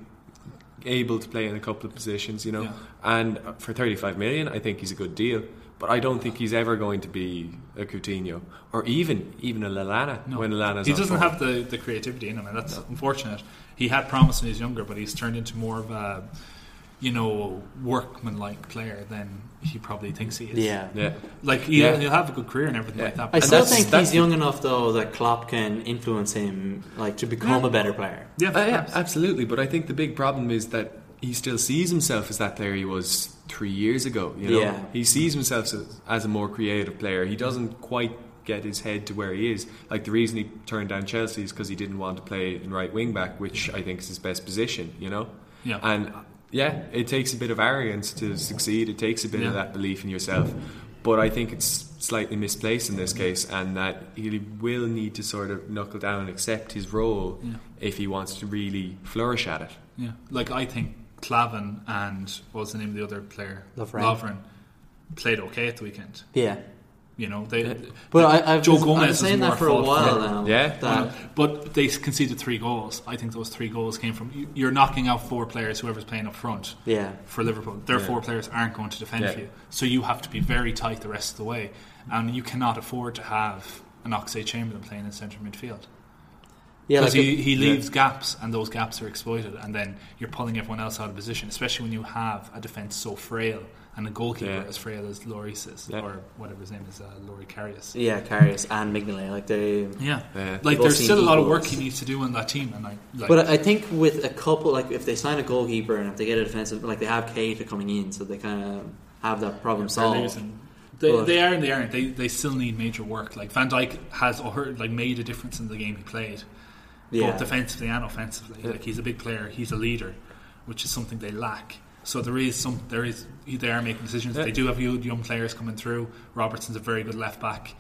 able to play in a couple of positions. You know, Yeah. and for 35 million, I think he's a good deal. But I don't think he's ever going to be a Coutinho or even even a Lallana No. when Lallana's he doesn't have the, the creativity in him, and that's unfortunate. He had promise when he was younger, but he's turned into more of a, you know, workman-like player than he probably thinks he is. Yeah. Yeah. like he'll, Yeah. he'll have a good career and everything Yeah. like that. I but still think he's young enough though that Klopp can influence him, like to become Yeah. a better player. yeah, Uh, yeah, absolutely. But I think the big problem is that he still sees himself as that player he was three years ago. You know, Yeah. he sees himself as, as a more creative player. He doesn't quite get his head to where he is. Like the reason he turned down Chelsea is because he didn't want to play in right wing back, which I think is his best position. You know, Yeah. and yeah, it takes a bit of arrogance to succeed. It takes a bit Yeah. of that belief in yourself. But I think it's slightly misplaced in this case, and that he will need to sort of knuckle down and accept his role Yeah. if he wants to really flourish at it. yeah. Like I think Klavan and what was the name of the other player? Lovren. Lovren played okay at the weekend. Yeah, You know, they. But I, I've Joe been, Gomez I've been saying more that for a while for- now. Yeah. that uh, But they conceded three goals. I think those three goals came from you- you're knocking out four players. Whoever's playing up front yeah. for Liverpool, their Yeah. four players aren't going to defend Yeah. for you. So you have to be very tight the rest of the way, and you cannot afford to have an Oxlade Chamberlain playing in centre midfield. Yeah, because like he, a- he yeah. leaves gaps and those gaps are exploited and then you're pulling everyone else out of position especially when you have a defence so frail and a goalkeeper Yeah. as frail as Lloris is Yeah. or whatever his name is uh, Loris Karius yeah, Karius and Mignolet, like they. yeah Yeah. like there's still a lot of work he needs to do on that team and I like But I think with a couple, like if they sign a goalkeeper and if they get a defensive, like they have Keita coming in, so they kind of have that problem they're solved. They, But- they are and they aren't. They, they still need major work. Like Van Dijk has or like made a difference in the game he played, Yeah, both defensively and offensively. Yeah. Like he's a big player. He's a leader, which is something they lack. So there is some. There is. They are making decisions. Yeah. They do have young young players coming through. Robertson's a very good left back.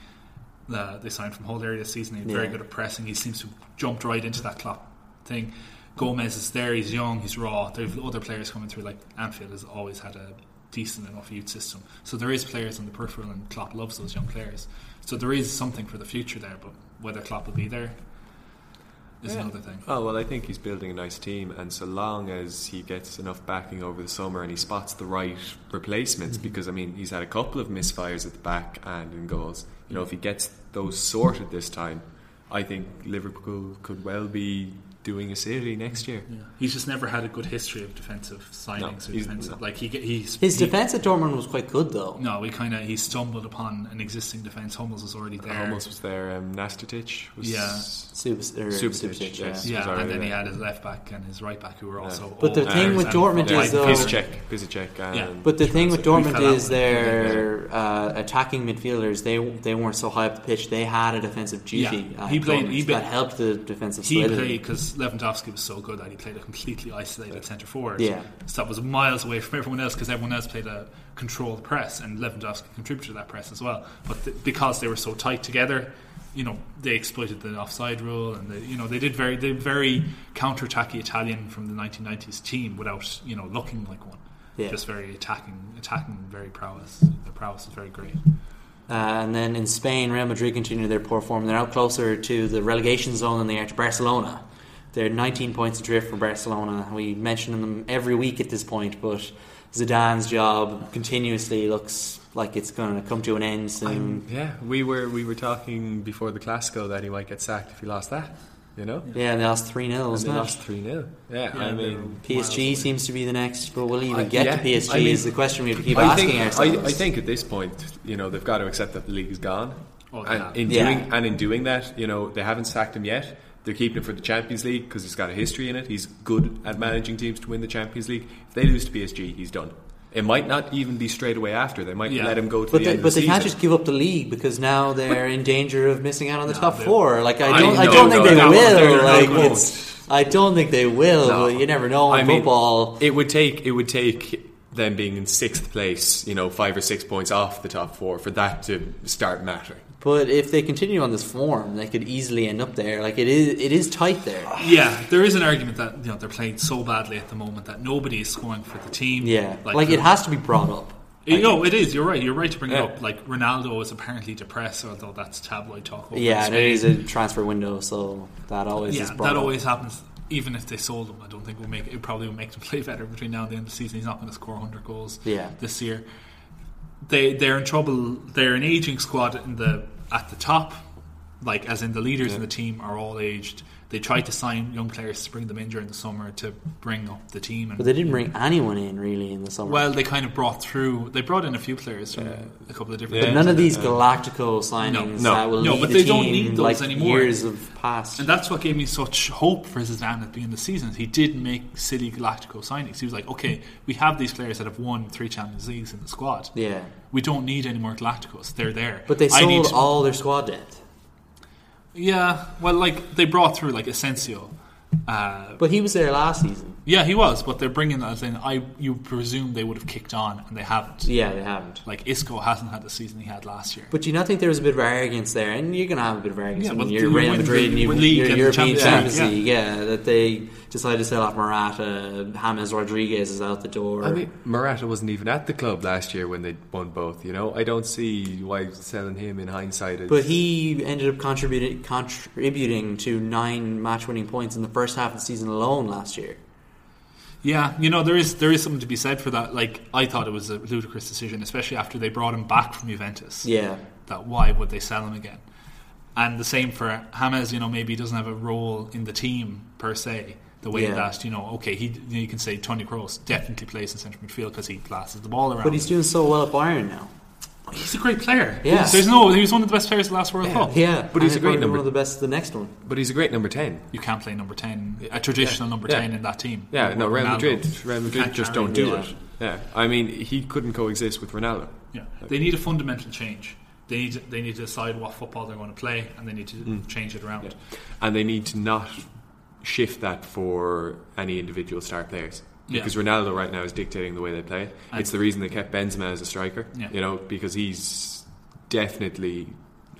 Uh, they signed from Hull area this season. He's very good at pressing. He seems to have jumped right into that Klopp thing. Gomez is there. He's young. He's raw. There's other players coming through. Like Anfield has always had a decent enough youth system. So there is players on the peripheral, and Klopp loves those young players. So there is something for the future there. But whether Klopp will be there is Yeah. another thing. Oh well, I think he's building a nice team, and so long as he gets enough backing over the summer and he spots the right replacements, mm-hmm. because I mean he's had a couple of misfires at the back and in goals. You know, if he gets those sorted this time, I think Liverpool could well be doing a city next year. Yeah. He's just never had a good history of defensive signings or defensive. no. Like he, get- he's his he- defense at Dortmund was quite good though. No, we kind of he stumbled upon an existing defense. Hummels was already there. Almost was there. Um, Nastatic was Yeah. Subs- or Subasic, Subasic, yes. yeah. was yeah, and then he had his left back and his right back who were Yeah. also. But the thing with Dortmund is, though- decent. Piszczek, Piszczek, and Yeah. But the thing with Dortmund is with- their uh, attacking midfielders. They they weren't so high up the pitch. They had a defensive duty. Yeah. He played- Dortmund, he played- that helped the defensive He solidity. played because Lewandowski was so good that he played a completely isolated centre forward. Yeah. so that was miles away from everyone else because everyone else played a controlled press, and Lewandowski contributed to that press as well. But th- because they were so tight together, you know, they exploited the offside rule, and they, you know they did very they very counter-attacky Italian from the 1990s team without you know looking like one. Yeah. Just very attacking, attacking, very prowess. Their prowess is very great. Uh, and then in Spain, Real Madrid continue their poor form. They're out closer to the relegation zone than they are to Barcelona. They're 19 points adrift from Barcelona. We mention them every week at this point, but Zidane's job continuously looks like it's going to come to an end soon. I'm- yeah, we were we were talking before the Clasico that he might get sacked if he lost that. You know, yeah, and they lost 3 0, they it? lost three 0 Yeah, Yeah, I mean, PSG seems to be the next, but will he even I- get yeah, to PSG? I mean- is the question we have to keep I asking think, ourselves. I, I think at this point, you know, they've got to accept that the league is gone. Oh, they and in Yeah. doing and in doing that, you know, they haven't sacked him yet. They're keeping him for the Champions League because he's got a history in it. He's good at managing teams to win the Champions League. If they lose to PSG, he's done. It might not even be straight away after. They might Yeah. let him go to But the they, end but of they the can't just give up the league because now they're in danger of missing out on the No, top four. Like I I don't, I know, don't no, think they no, will. they're like going it's, I don't think they will. No. But you never know in I mean, football. It would take it would take them being in sixth place, you know, five or six points off the top four for that to start mattering. But if they continue on this form, they could easily end up there. Like it is, it is tight there. Yeah, there is an argument that you know they're playing so badly at the moment that nobody is scoring for the team. Yeah, like, the- it has to be brought up. You know, it is. You're right. You're right to bring Yeah. it up. Like Ronaldo is apparently depressed, although that's tabloid talk. Over Yeah, and it is a transfer window, so that always yeah, is brought that up. always happens. Even if they sold him, I don't think it will make it. Probably will make them play better between now and the end of the season. He's not going to score 100 goals. Yeah. this year. They they're in trouble. They're an aging squad in the at the top, like as in the leaders in the team are all aged. They tried to sign young players to bring them in during the summer to bring up the team. And But they didn't bring anyone in really in the summer. well, they kind of brought through. They brought in a few players from a couple of different. Yeah. but none of these Uh, Galactico signings No. that will No, lead but the they don't need those like anymore. Years have passed. And that's what gave me such hope for Zidane at the end of the season. He did make silly Galactico signings. He was like, okay, we have these players that have won three Champions Leagues in the squad. yeah, We don't need any more Galacticos. They're there. but they I need sold all their squad depth. Yeah, well, like they brought through like Asensio. Uh, But he was there last season. Yeah, he was, but they're bringing that in. I you presume they would have kicked on, and they haven't. Yeah, they haven't. Like Isco hasn't had the season he had last year. But do you not think there was a bit of arrogance there? And you're going to have a bit of arrogance Yeah, when you're you Real win Madrid and you league you're European Champions Champions League, League. Yeah. that they decided to sell off Morata. James Rodriguez is out the door. I mean, Morata wasn't even at the club last year when they won both. You know, I don't see why selling him in hindsight. Is, but he ended up contributing contributing to nine match-winning points in the first half of the season alone last year. Yeah, you know there is there is something to be said for that. Like I thought it was a ludicrous decision, especially after they brought him back from Juventus. Yeah, That why would they sell him again? And the same for James. You know, maybe he doesn't have a role in the team per se. The way Yeah. that you know, okay, he you can say Toni Kroos definitely plays in central midfield because he passes the ball around. but he's doing so well at Bayern now. He's a great player. Yeah. there's no. He was one of the best players of the last World Cup. Yeah, But he's and a great number- One of the best. The next one. but he's a great number ten. You can't play number ten, a traditional number Yeah. ten in that team. Yeah, no, Real Ronaldo. Madrid, Real Madrid just don't do it. Yeah, I mean, he couldn't coexist with Ronaldo. Yeah, they need a fundamental change. They need to, they need to decide what football they're going to play, and they need to Mm. change it around. and they need to not shift that for any individual star players. Yeah. Because Ronaldo right now is dictating the way they play. And- it's the reason they kept Benzema as a striker. Yeah. You know, because he's definitely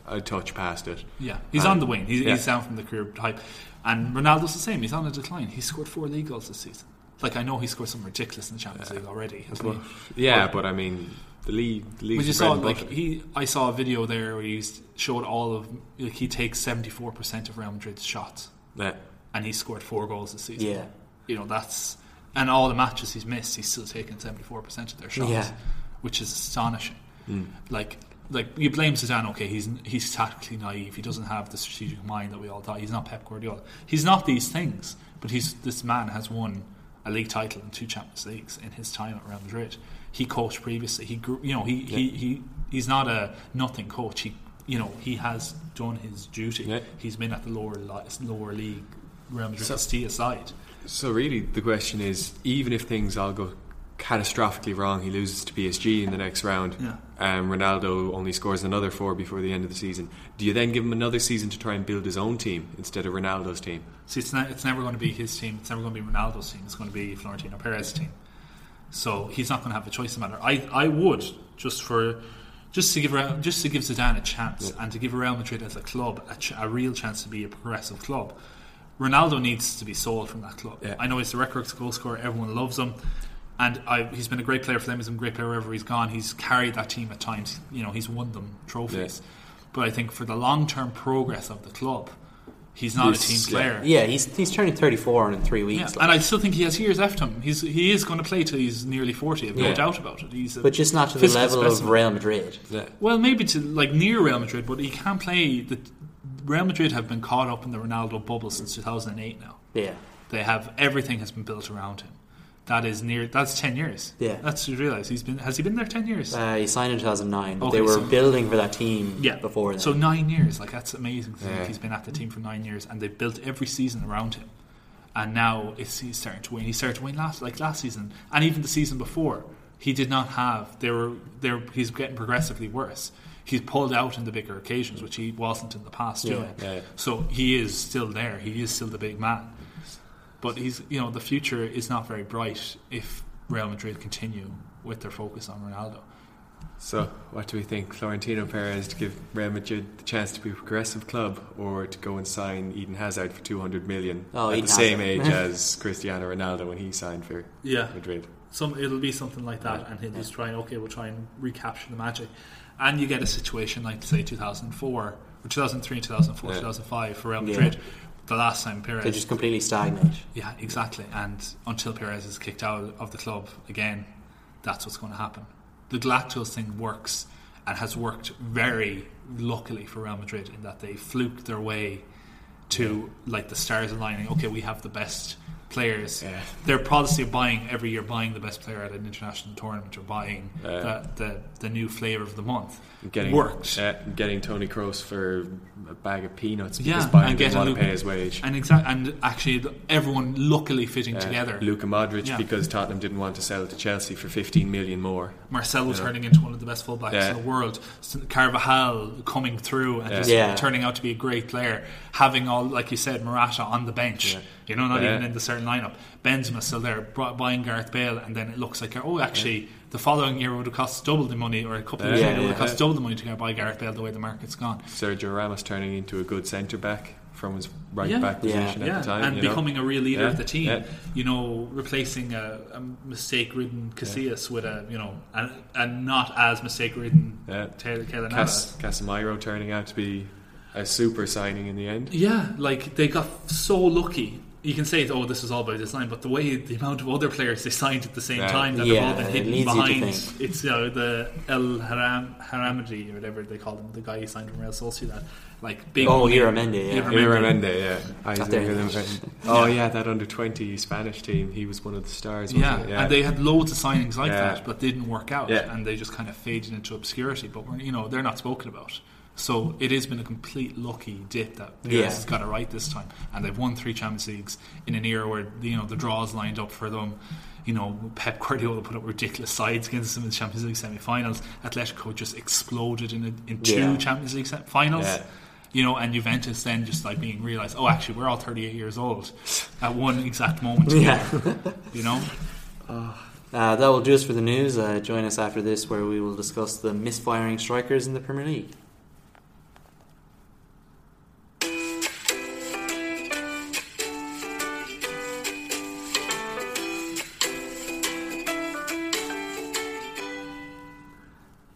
a touch past it. Yeah, he's Um, on the wing. He's, yeah. he's down from the career type, and Ronaldo's the same. He's on a decline. He scored four league goals this season. Like I know he scored some ridiculous in the Champions League already. hasn't? Yeah, But- but I mean, the league, the league's But you saw bread and like he, I saw a video there where he showed all of like he takes seventy four percent of Real Madrid's shots, Yeah. and he scored four goals this season. Yeah, you know that's and all the matches he's missed, he's still taking seventy four percent of their shots, Yeah. which is astonishing. Mm. Like like you blame Zidane, okay, he's he's tactically naive. He doesn't have the strategic mind that we all thought. He's not Pep Guardiola. He's not these things, but he's this man has won a league title and two Champions Leagues in his time at Real Madrid. He coached previously. He grew, you know he, he, he he's not a nothing coach. He you know he has done his duty. Yeah. He's been at the lower lower league Real Madrid So- side. So really, the question is, even if things all go catastrophically wrong, he loses to PSG in the next round. Yeah. Um, Ronaldo only scores another four before the end of the season. Do you then give him another season to try and build his own team instead of Ronaldo's team? See, it's, not, it's never going to be his team. It's never going to be Ronaldo's team. It's going to be Florentino Perez's team. So he's not going to have a choice in the matter. I, I would just for just to give just to give Zidane a chance and to give Real Madrid as a club a, ch- a real chance to be a progressive club. Ronaldo needs to be sold from that club. Yeah. I know he's the record goal scorer. Everyone loves him. And I, he's been a great player for them. He's been a great player wherever he's gone. He's carried that team at times. You know, he's won them trophies. But I think for the long term progress of the club, he's not He's- a team player. yeah. He's he's turning thirty four in three Yeah, weeks. like. and I still think he has years left him. He's he is going to play till he's nearly forty. I've no Yeah. doubt about it. He's but just not to the level specimen. of Real Madrid. Yeah. Well, maybe to like near Real Madrid, but he can't play. The Real Madrid have been caught up in the Ronaldo bubble since two thousand and eight. Now Yeah, they have everything has been built around him. That is near. That's ten years. Yeah. that's you realize he's been. Has he been there ten years? uh, he signed in two thousand nine, Okay, they were so- building for that team yeah, before then. So nine years, like that's amazing. To Yeah. he's been at the team for nine years, and they've built every season around him. And now it's, he's starting to win. He started to win last, like last season, and even the season before. He did not have. They were. They were he's getting progressively worse. He's pulled out in the bigger occasions, which he wasn't in the past Yeah. doing. Yeah. So he is still there. He is still the big man. But he's, you know, the future is not very bright if Real Madrid continue with their focus on Ronaldo. So, what do we think? Florentino Perez to give Real Madrid the chance to be a progressive club, or to go and sign Eden Hazard for two hundred million Oh, at Eden the same Hazard. age as Cristiano Ronaldo when he signed for Yeah, Madrid? some it'll be something like that, and he'll just try and okay, we'll try and recapture the magic, and you get a situation like say 2004 or 2003, 2004, Yeah. 2005 for Real Yeah. Madrid, the last time Perez. they just completely stagnate. yeah, exactly, and until Perez is kicked out of the club again, that's what's going to happen. The Galacticos thing works and has worked very luckily for Real Madrid in that they fluked their way to like the stars aligning. Okay, we have the best players. Yeah. Their policy of buying every year, buying the best player at an international tournament or buying Yeah. the, the the new flavour of the month Getting worked. uh, getting Toni Kroos for a bag of peanuts because Yeah, Bayern and didn't want to pay his wage. And exact and actually everyone luckily fitting Uh, together. Luka Modric Yeah. because Tottenham didn't want to sell to Chelsea for 15 million more. Marcelo You know. turning into one of the best fullbacks Yeah. in the world, Carvajal coming through and Yeah. just Yeah. turning out to be a great player, having all like you said Morata on the bench, Yeah. You know, not Yeah. even in the certain lineup. Benzema's still there, brought- buying Gareth Bale, and then it looks like oh, actually, the following year would have cost double the money, or a couple of years Yeah, later, it would have yeah. cost double the money to go buy Gareth Bale the way the market's gone. Sergio Ramos turning into a good centre back from his right Yeah. back position yeah, at the time. and you know. becoming a real leader Yeah, of the team. yeah. You know, replacing a, a mistake-ridden Casillas with a you know, and, and not as mistake-ridden Yeah. Keylor Keylor Cas- Casemiro turning out to be a super signing in the end. Yeah, like they got so lucky. You can say, "Oh, this is all by design," but the way the amount of other players they signed at the same Yeah. time that have all been hidden leads you to behind it's you know, the El Haram Haramadi or whatever they call him, the guy who signed from Real Sociedad, like big. Oh, money. Iramendi, yeah. Iramendi. Iramendi, yeah. Isaac there. Iramendi. Oh yeah, that under twenty Spanish team. He was one of the stars. Wasn't Yeah, he? and they had loads of signings like Yeah. that, but they didn't work out, Yeah. and they just kind of faded into obscurity. But we're, you know, they're not spoken about. So it has been a complete lucky dip that Perez Yeah. has got it right this time, and they've won three Champions Leagues in an era where you know the draws lined up for them. You know, Pep Guardiola put up ridiculous sides against them in the Champions League semi-finals. Atletico just exploded in a, in two Yeah. Champions League finals. Yeah. You know, and Juventus then just like being realised, oh, actually, we're all 38 years old at one exact moment. Yeah. You know, Uh, that will do us for the news. Uh, join us after this, where we will discuss the misfiring strikers in the Premier League.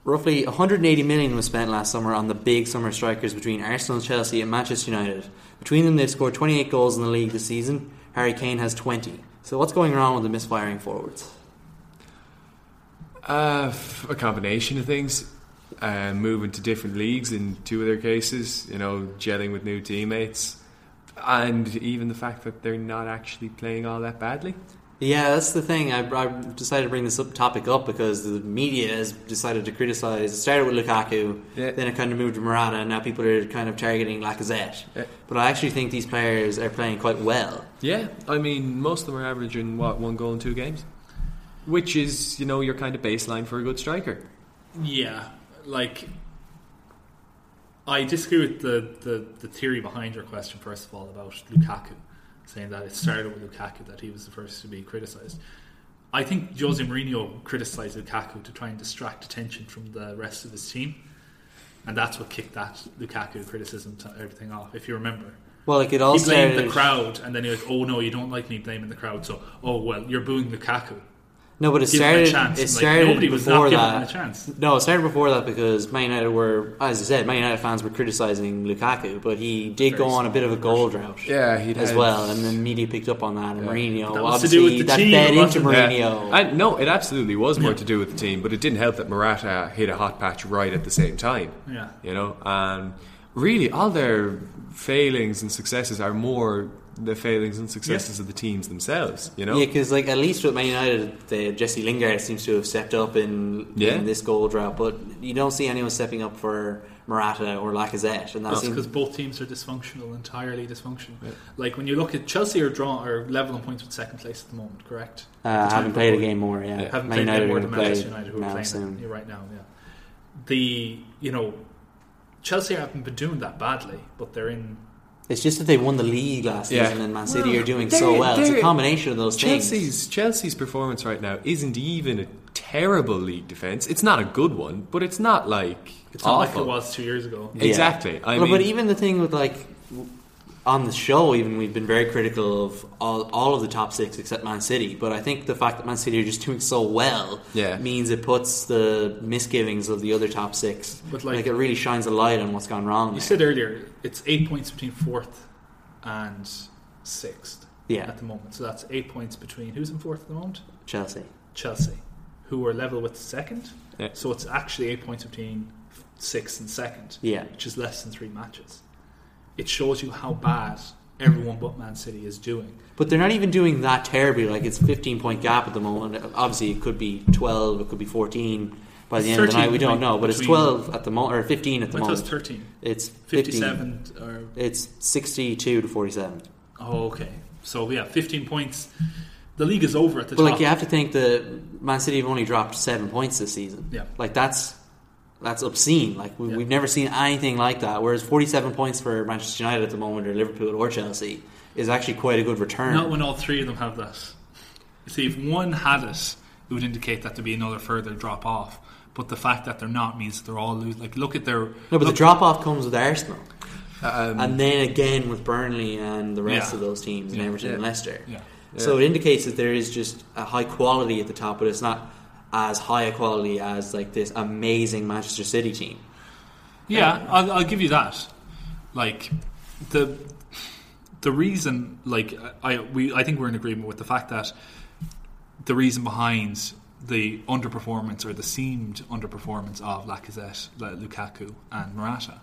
Roughly 180 million was spent last summer on the big summer strikers between Arsenal, Chelsea, and Manchester United. Between them, they've scored 28 goals in the league this season. Harry Kane has 20. So, what's going wrong with the misfiring forwards? Uh, a combination of things. Uh, moving to different leagues in two of their cases, you know, gelling with new teammates, and even the fact that they're not actually playing all that badly. Yeah, that's the thing. I, I decided to bring this up, topic up because the media has decided to criticise. It started with Lukaku, Yeah. then it kind of moved to Morata, and now people are kind of targeting Lacazette. Yeah. But I actually think these players are playing quite well. Yeah, I mean, most of them are averaging what one goal in two games, which is you know your kind of baseline for a good striker. Yeah, like I disagree with the, the, the theory behind your question. First of all, about Lukaku, saying that it started with Lukaku that he was the first to be criticised. I think Jose Mourinho criticised Lukaku to try and distract attention from the rest of his team, and that's what kicked that Lukaku criticism to everything off. If you remember, Well, like it all he blamed started. the crowd, and then he was, "Oh no, you don't like me blaming the crowd." So, oh well, you're booing Lukaku. No, but it Give him started. It Like, started nobody was before not that. him a chance. No, it started before that because Man United were, as I said, Man United fans were criticising Lukaku, but he did Very go on a bit of a goal drought. Yeah, he'd as well, and the media picked up on that. And Yeah. Mourinho, That was to obviously, do with the that team, fed into wasn't- Mourinho. I, no, it absolutely was more Yeah. to do with the team, but it didn't help that Morata hit a hot patch right at the same time. Yeah. You know, and really, all their failings and successes are more the failings and successes of the teams themselves. You know, Yeah, because like at least with Man United, the, Jesse Lingard seems to have stepped up in, Yeah. in this goal drought, but you don't see anyone stepping up for Morata or Lacazette, and that That's seems because both teams are dysfunctional, entirely dysfunctional. Like when you look at Chelsea are draw or level on points with second place at the moment, correct? uh, haven't played a game more. Yeah, Yeah. Haven't Man played United more are than Manchester United who are playing soon. it right now. Yeah, the you know Chelsea haven't been doing that badly, but they're in. It's just that they won the league last Yeah. season, and Man City Well, are doing so well. It's a combination of those things. Chelsea's Chelsea's performance right now isn't even a terrible league defense. It's not a good one, but it's not like It's not like it was two years ago. Yeah. Exactly. I well, mean, but even the thing with like w- on the show, even we've been very critical of all, all of the top six except Man City. But I think the fact that Man City are just doing so well Yeah. means it puts the misgivings of the other top six. But, like- like, it really shines a light on what's gone wrong. You there. said earlier it's eight points between fourth and sixth yeah, at the moment. So that's eight points between who's in fourth at the moment? Chelsea. Chelsea, who are level with second. Yeah. So it's actually eight points between sixth and second. Yeah. which is less than three matches. It shows you how bad everyone but Man City is doing. But they're not even doing that terribly. Like it's 15 point gap at the moment. Obviously, it could be 12, it could be 14 by the It's end of the night. We don't know, but it's 12 at the moment, or 15 at the I thought it was 13. It's 57 or It's 62 to 47. oh okay. So yeah, 15 points. The league is over at the But top. like you have to think that Man City have only dropped seven points this season. Yeah. like that's that's obscene. Like we, Yeah. we've never seen anything like that. Whereas forty-seven points for Manchester United at the moment, or Liverpool or Chelsea, is actually quite a good return. Not when all three of them have that. You see, if one had it, it would indicate that there'd be another further drop off. But the fact that they're not means that they're all lose. Like, look at their. no, but the drop off comes with Arsenal, Um, and then again with Burnley and the rest Yeah. of those teams, and Yeah. Everton and. Leicester. Yeah. So it indicates that there is just a high quality at the top, but it's not as high a quality as like this amazing Manchester City team. Yeah, I'll, I'll give you that. Like the the reason, like I we I think we're in agreement with the fact that the reason behind the underperformance or the seemed underperformance of Lacazette, Lukaku, and Morata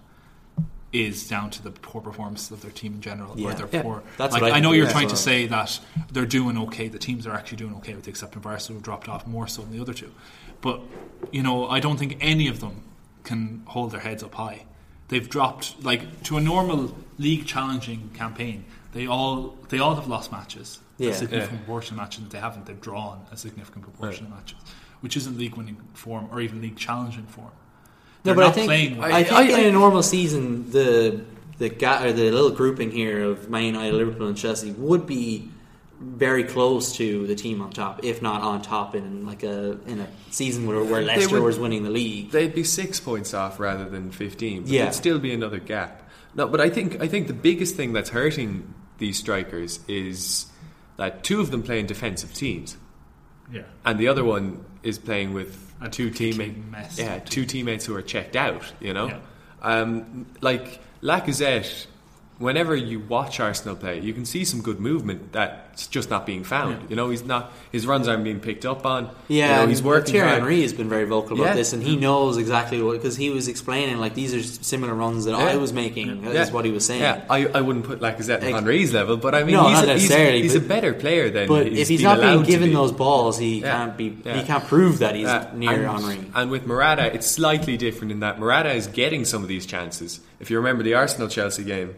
is down to the poor performance of their team in general. Or Yeah. their Yeah, poor. that's like, what I I know you're as trying to say that they're doing okay. The teams are actually doing okay, with the exception of Arsenal, who dropped off more so than the other two. But you know, I don't think any of them can hold their heads up high. They've dropped like to a normal league challenging campaign. They all they all have lost matches. Yeah. a significant Yeah. proportion of matches that they haven't. They've drawn a significant proportion of matches, which isn't league winning form or even league challenging form. No, They're but I think playing well. I, think I- in a normal season, the the ga- or the little grouping here of Man United, Liverpool, and Chelsea would be very close to the team on top, if not on top in like a in a season where, where Leicester would- was winning the league. they'd be six points off rather than fifteen. But Yeah. there'd still be another gap. No, but I think I think the biggest thing that's hurting these strikers is that two of them play in defensive teams, yeah. and the other one is playing with A two teammates. mess Yeah, two teammates who are checked out. You know, Yeah. um, like Lacazette. Whenever you watch Arsenal play, you can see some good movement that's just not being found. Yeah. You know, he's not his runs aren't being picked up on. Yeah, you know, he's working. Thierry hard. Henry has been very vocal about Yeah. this, and he knows exactly what because he was explaining like these are similar runs that I was making. Yeah. Is what he was saying. Yeah, I, I wouldn't put Lacazette on Ex- Henry's level, but I mean, No, he's, not a, he's, necessarily, he's a better player than But he's if he's not being given be. those balls, he Yeah. can't be. Yeah. He can't prove that he's Uh, near and, Henry. and with Morata, it's slightly different in that Morata is getting some of these chances. If you remember the Arsenal Chelsea game,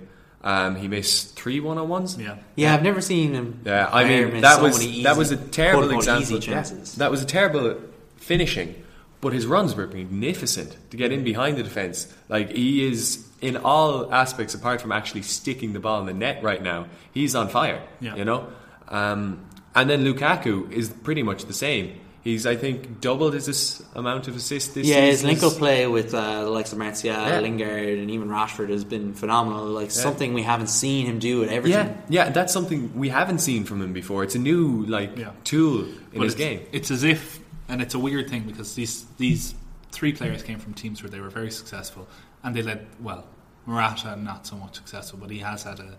um, he missed three one on ones. Yeah. Yeah, I've never seen him. Yeah, I mean that so was easy, that was a terrible example. Easy yeah, chances. that was a terrible finishing, but his runs were magnificent to get in behind the defense. Like he is in all aspects, apart from actually sticking the ball in the net right now. He's on fire. Yeah. You know, um, and then Lukaku is pretty much the same. He's, I think, doubled his ass- amount of assists this season. yeah, his season. link up play with uh, the likes of Martial, Yeah. Lingard, and even Rashford has been phenomenal. Like something we haven't seen him do at Yeah, yeah, that's something we haven't seen from him before. It's a new like Yeah. tool in But his it's, game. It's as if, and it's a weird thing because these these three players came from teams where they were very successful and they led well. Morata not so much successful, but he has had a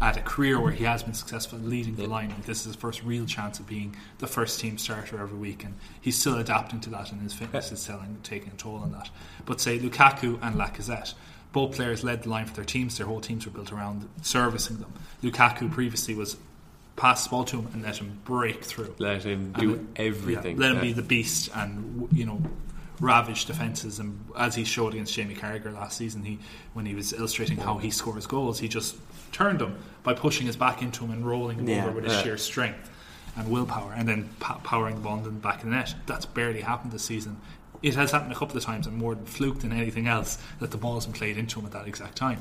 had a career where he has been successful leading the line. Like, this is his first real chance of being the first team starter every week, and he's still adapting to that, and his fitness is telling, taking a toll on that. But say Lukaku and Lacazette. Both players led the line for their teams. Their whole teams were built around servicing them. Lukaku previously was pass the ball to him and let him break through. Let him do everything. Yeah, let him Yeah. be the beast and you know ravage defenses. And as he showed against Jamie Carragher last season, he when he was illustrating how he scores goals, he just turned him by pushing his back into him and rolling him Yeah. over with his Yeah. sheer strength and willpower, and then po- powering the ball in back of the net. That's barely happened this season. It has happened a couple of times, and more than fluke than anything else, that the ball hasn't played into him at that exact time.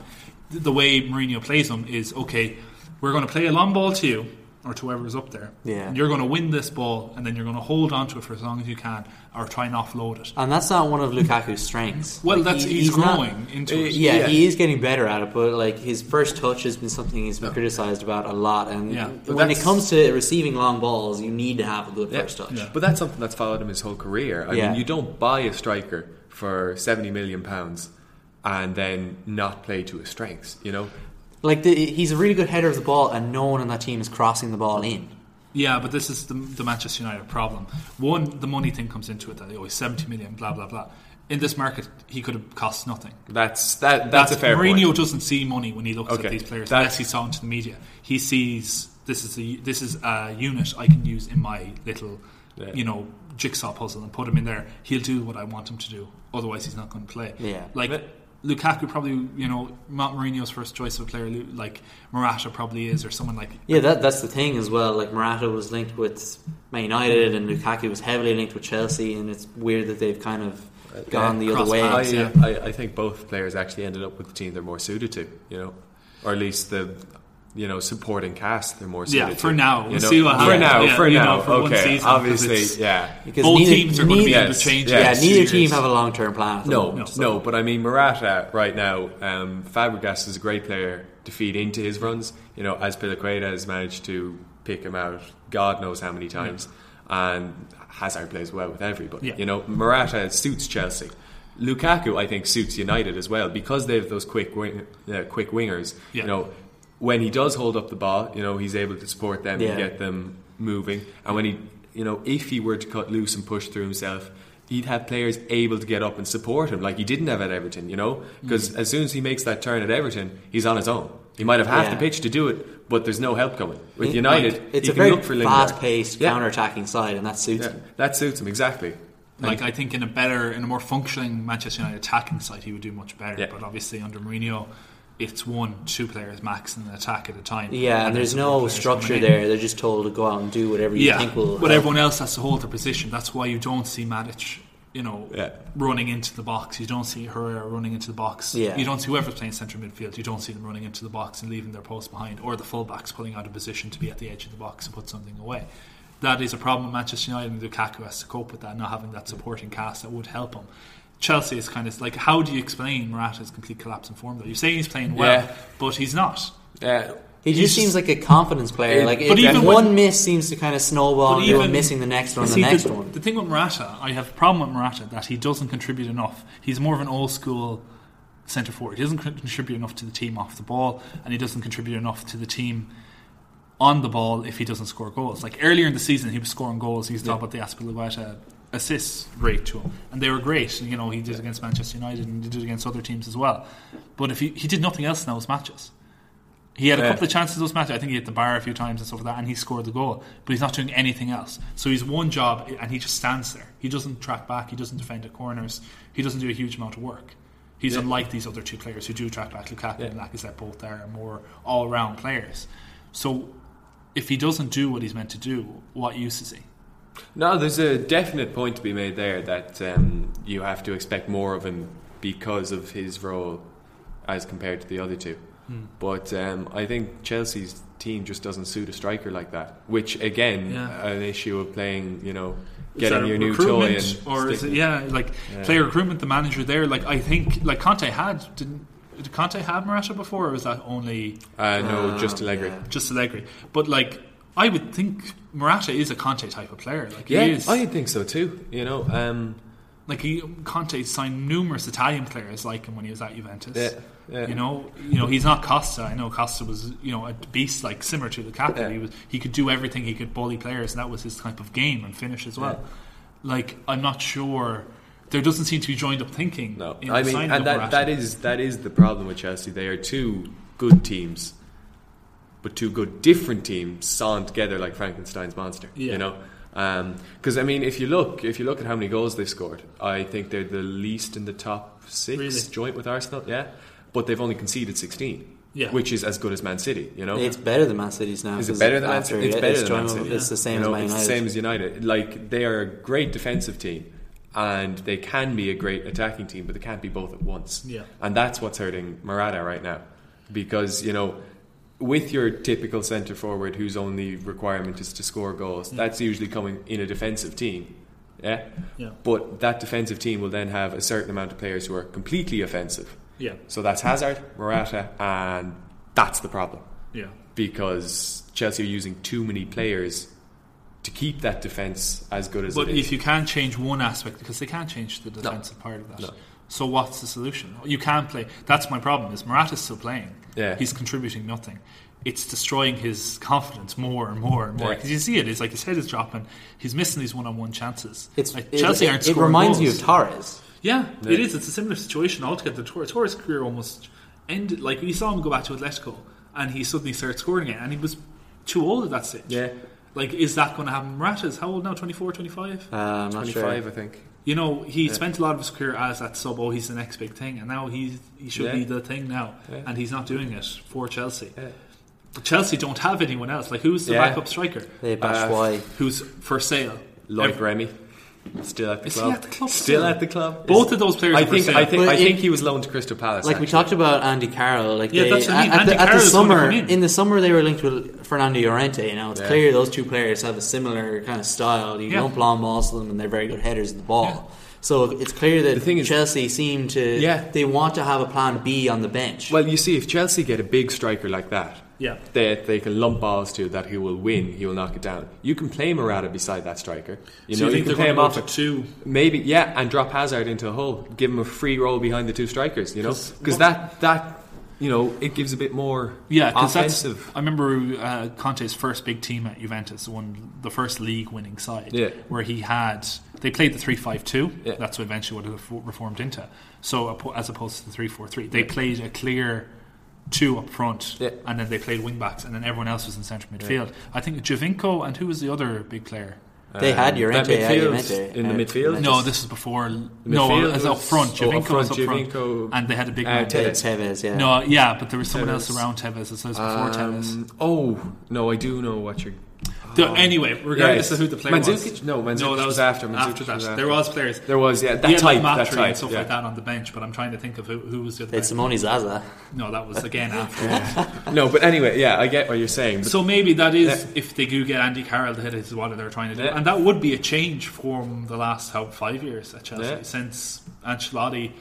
The, the way Mourinho plays them is okay. We're going to play a long ball to you, or to whoever's up there. Yeah. And you're going to win this ball, and then you're going to hold on to it for as long as you can, or try and offload it. And that's not one of Lukaku's strengths. Well, Like, that's he- he's, not- growing into Uh, it. yeah, Yeah. he is getting better at it, but like his first touch has been something he's been criticized about a lot. And Yeah. When it comes to receiving long balls, you need to have a good Yeah. first touch. Yeah. But that's something that's followed him his whole career. I Yeah. mean, you don't buy a striker for seventy million pounds and then not play to his strengths. You know, Like the, he's a really good header of the ball, and no one on that team is crossing the ball in. Yeah, but this is the, the Manchester United problem. One, the money thing comes into it that oh, he's 70 million, blah blah blah. In this market, he could have cost nothing. that's that. That's, a fair Mourinho point. doesn't see money when he looks Okay, at these players that's- unless he saw into the media. He sees this is a this is a unit I can use in my little, Yeah. you know, jigsaw puzzle and put him in there. He'll do what I want him to do. Otherwise, he's not going to play. Yeah. like. But- Lukaku probably, you know, not Mourinho's first choice of a player. Like Morata probably is, or someone like Yeah, that that's the thing as well. Like Morata was linked with Man United, and Lukaku was heavily linked with Chelsea, and it's weird that they've kind of gone the other way. I, yeah. I, I think both players actually ended up with the team they're more suited to. You know, or at least the you know, supporting cast. They're more Yeah, for to, now. you We'll know. see what For happens. now, Yeah, for you know, now. for one okay, season, obviously, yeah. Because Both neither, teams are going to be neither- able to change. yeah, Yeah, neither Serious. team have a long term plan. At the No, moment, no, but I mean Morata right now. Um, Fabregas is a great player to feed into his runs. You know, as Azpilicueta has managed to pick him out, God knows how many times, and Hazard plays well with everybody. Yeah. You know, Morata suits Chelsea. Lukaku, I think, suits United as well because they have those quick wing, uh, quick wingers. Yeah. You know, when he does hold up the ball, you know, he's able to support them Yeah. and get them moving. And when he, you know, if he were to cut loose and push through himself, he'd have players able to get up and support him like he didn't have at Everton, you know? Because mm. as soon as he makes that turn at Everton, he's on his own. He might have half Yeah. the pitch to do it, but there's no help coming. With United, like, it's he a can very look for Lingard. fast paced, Yeah. counter attacking side, and that suits Yeah, him. that suits him exactly. Like I think in a better, in a more functioning Manchester United attacking side, he would do much better. Yeah. But obviously under Mourinho, it's one, two players max in the attack at a time. Yeah, and there's no structure there. They're just told to go out and do whatever you Yeah, think will. but help. everyone else has to hold their position. That's why you don't see Matic, you know, Yeah. running into the box. You don't see Herrera running into the box. Yeah. You don't see whoever's playing centre midfield. You don't see them running into the box and leaving their post behind, or the fullbacks pulling out of position to be at the edge of the box and put something away. That is a problem with Manchester United, and Lukaku has to cope with that, not having that supporting cast that would help him. Chelsea is kind of like, how do you explain Morata's complete collapse in form? Though you say he's playing well, Yeah. but he's not. Yeah. he he's just seems like a confidence player. Yeah, Like but if even one when- miss seems to kind of snowball, But and you're missing the next one, See, the next the, one. The thing with Morata, I have a problem with Morata that he doesn't contribute enough. He's more of an old school centre forward. He doesn't contribute enough to the team off the ball, and he doesn't contribute enough to the team on the ball if he doesn't score goals. Like earlier in the season, he was scoring goals. He was talking about the Azpilicueta assists rate to him, and they were great. You know, he did against Manchester United and he did against other teams as well. But if he, he did nothing else in those matches. He had a Yeah. couple of chances in those matches. I think he hit the bar a few times and stuff like that, and he scored the goal. But he's not doing anything else. So he's one job, and he just stands there. He doesn't track back. He doesn't defend at corners. He doesn't do a huge amount of work. He's Yeah. unlike these other two players who do track back. Lukaku Yeah. and Lacazette both there are more all-round players. So if he doesn't do what he's meant to do, what use is he? No, there's a definite point to be made there that um, you have to expect more of him because of his role as compared to the other two. Hmm. But um, I think Chelsea's team just doesn't suit a striker like that, which again, Yeah. an issue of playing, you know, getting your new toy and or is it yeah like Yeah. player recruitment? The manager there, like I think, like Conte had didn't did Conte have Morata before, or was that only Uh, no, Uh, just Allegri. yeah. just Allegri? But like I would think Morata is a Conte type of player. Like Yeah, he is. I think so too. You know, um, like he Conte signed numerous Italian players like him when he was at Juventus. yeah, yeah. You know, you know he's not Costa. I know Costa was you know a beast like similar to Lukaku. Yeah. He was he could do everything. He could bully players, and that was his type of game and finish as well. Like I'm not sure. There doesn't seem to be joined up thinking. No, in I mean, and that, that is that is the problem with Chelsea. They are two good teams, but two good different teams sawn together like Frankenstein's monster. Yeah. You know, um, because I mean, if you look if you look at how many goals they've scored, I think they're the least in the top six, Really? joint with Arsenal. Yeah, but they've only conceded sixteen. Yeah. which is as good as Man City. You know, It's better than Man City's now. is it 'cause better than Man City? It's yeah, better than Man with- City. It's the same You as know, Man It's United. the same as United. Like they are a great defensive team, and they can be a great attacking team, but they can't be both at once. Yeah. and that's what's hurting Morata right now, because you know. With your typical centre forward whose only requirement is to score goals, mm. that's usually coming in a defensive team. Yeah? Yeah. But that defensive team will then have a certain amount of players who are completely offensive. Yeah, So that's Hazard, Morata, and that's the problem yeah. because Chelsea are using too many players to keep that defence as good as But it is. if you can't change one aspect, because they can't change the defensive part of that. No. So what's the solution? You can't play. That's my problem. Is Morata's still playing? Yeah. he's contributing nothing. It's destroying his confidence more and more and more. Yeah. Because you see it. It's like his head is dropping. He's missing these one-on-one chances. It's, like Chelsea it, aren't it scoring reminds goals. you of Torres. Yeah, Yeah. it is. It's a similar situation altogether. Tor- Torres' career almost ended. Like we saw him go back to Atletico, and he suddenly started scoring again, and he was too old at that stage. Yeah. Like, is that going to happen? Morata's how old now? 24, 25? Uh, I'm not sure. 25, I think. You know, he spent a lot of his career as that sub. Oh, he's the next big thing, and now he's he should Yeah. be the thing now, Yeah. and he's not doing it for Chelsea. Yeah. Chelsea don't have anyone else. Like, who's the Yeah. backup striker? They Uh, Batshuayi. Who's for sale? Lloyd Ev- Remy. Still at the Is he club. at the club Still still? at the club. Both of those players I are for think. sale. I think. But I it- think he was loaned to Crystal Palace. Like we actually. talked about Andy Carroll, like Yeah, they, that's what I mean. at, Andy the, at the Carroll's gonna summer come in. in the summer they were linked with Fernando Llorente. You know, it's Yeah. clear those two players have a similar kind of style. You Yeah. lump long balls to them, and they're very good headers of the ball. Yeah. So it's clear that The thing is- Chelsea seem to Yeah. they want to have a plan B on the bench. Well, you see, if Chelsea get a big striker like that, Yeah. that they can lump balls to, that he will win, he will knock it down. You can play Morata beside that striker. You so know, you think can play him off two? Maybe, yeah, and drop Hazard into a hole. Give him a free role behind the two strikers, you know, Because that, that, you know, it gives a bit more Yeah, because that's. offensive. I remember uh, Conte's first big team at Juventus won the first league-winning side. Yeah. where he had they played the three-five-two. Yeah. That's what eventually what have reformed into. So as opposed to the three-four-three, they played a clear two up front, Yeah. and then they played wing backs, and then everyone else was in central midfield. I think Giovinco and who was the other big player? they had Um, Llorente that at midfield, Juventus. in the uh, midfield? No, this is before. no, midfield as up was- front. oh, Giovinco up front, was up front, Giovinco, and they had a big uh, man. Tevez. Tevez, yeah. No, yeah, but there was someone else around Tevez. It says before Tevez. Um, oh, no, I do know what you're. The- anyway, regardless Yes. of who the player Mandzukic? was, No, Mandzukic that was was after. After that, was there was players. There was, yeah, that He type. Matri That type. and stuff yeah. like that on the bench, but I'm trying to think of who, who was the other. They had player. Simone Zaza. No, that was again after. No, but anyway, yeah, I get what you're saying. So maybe that is Yeah. if they do get Andy Carroll to hit it, is what they're trying to do, Yeah. and that would be a change from the last how five years at Chelsea Yeah. since Ancelotti.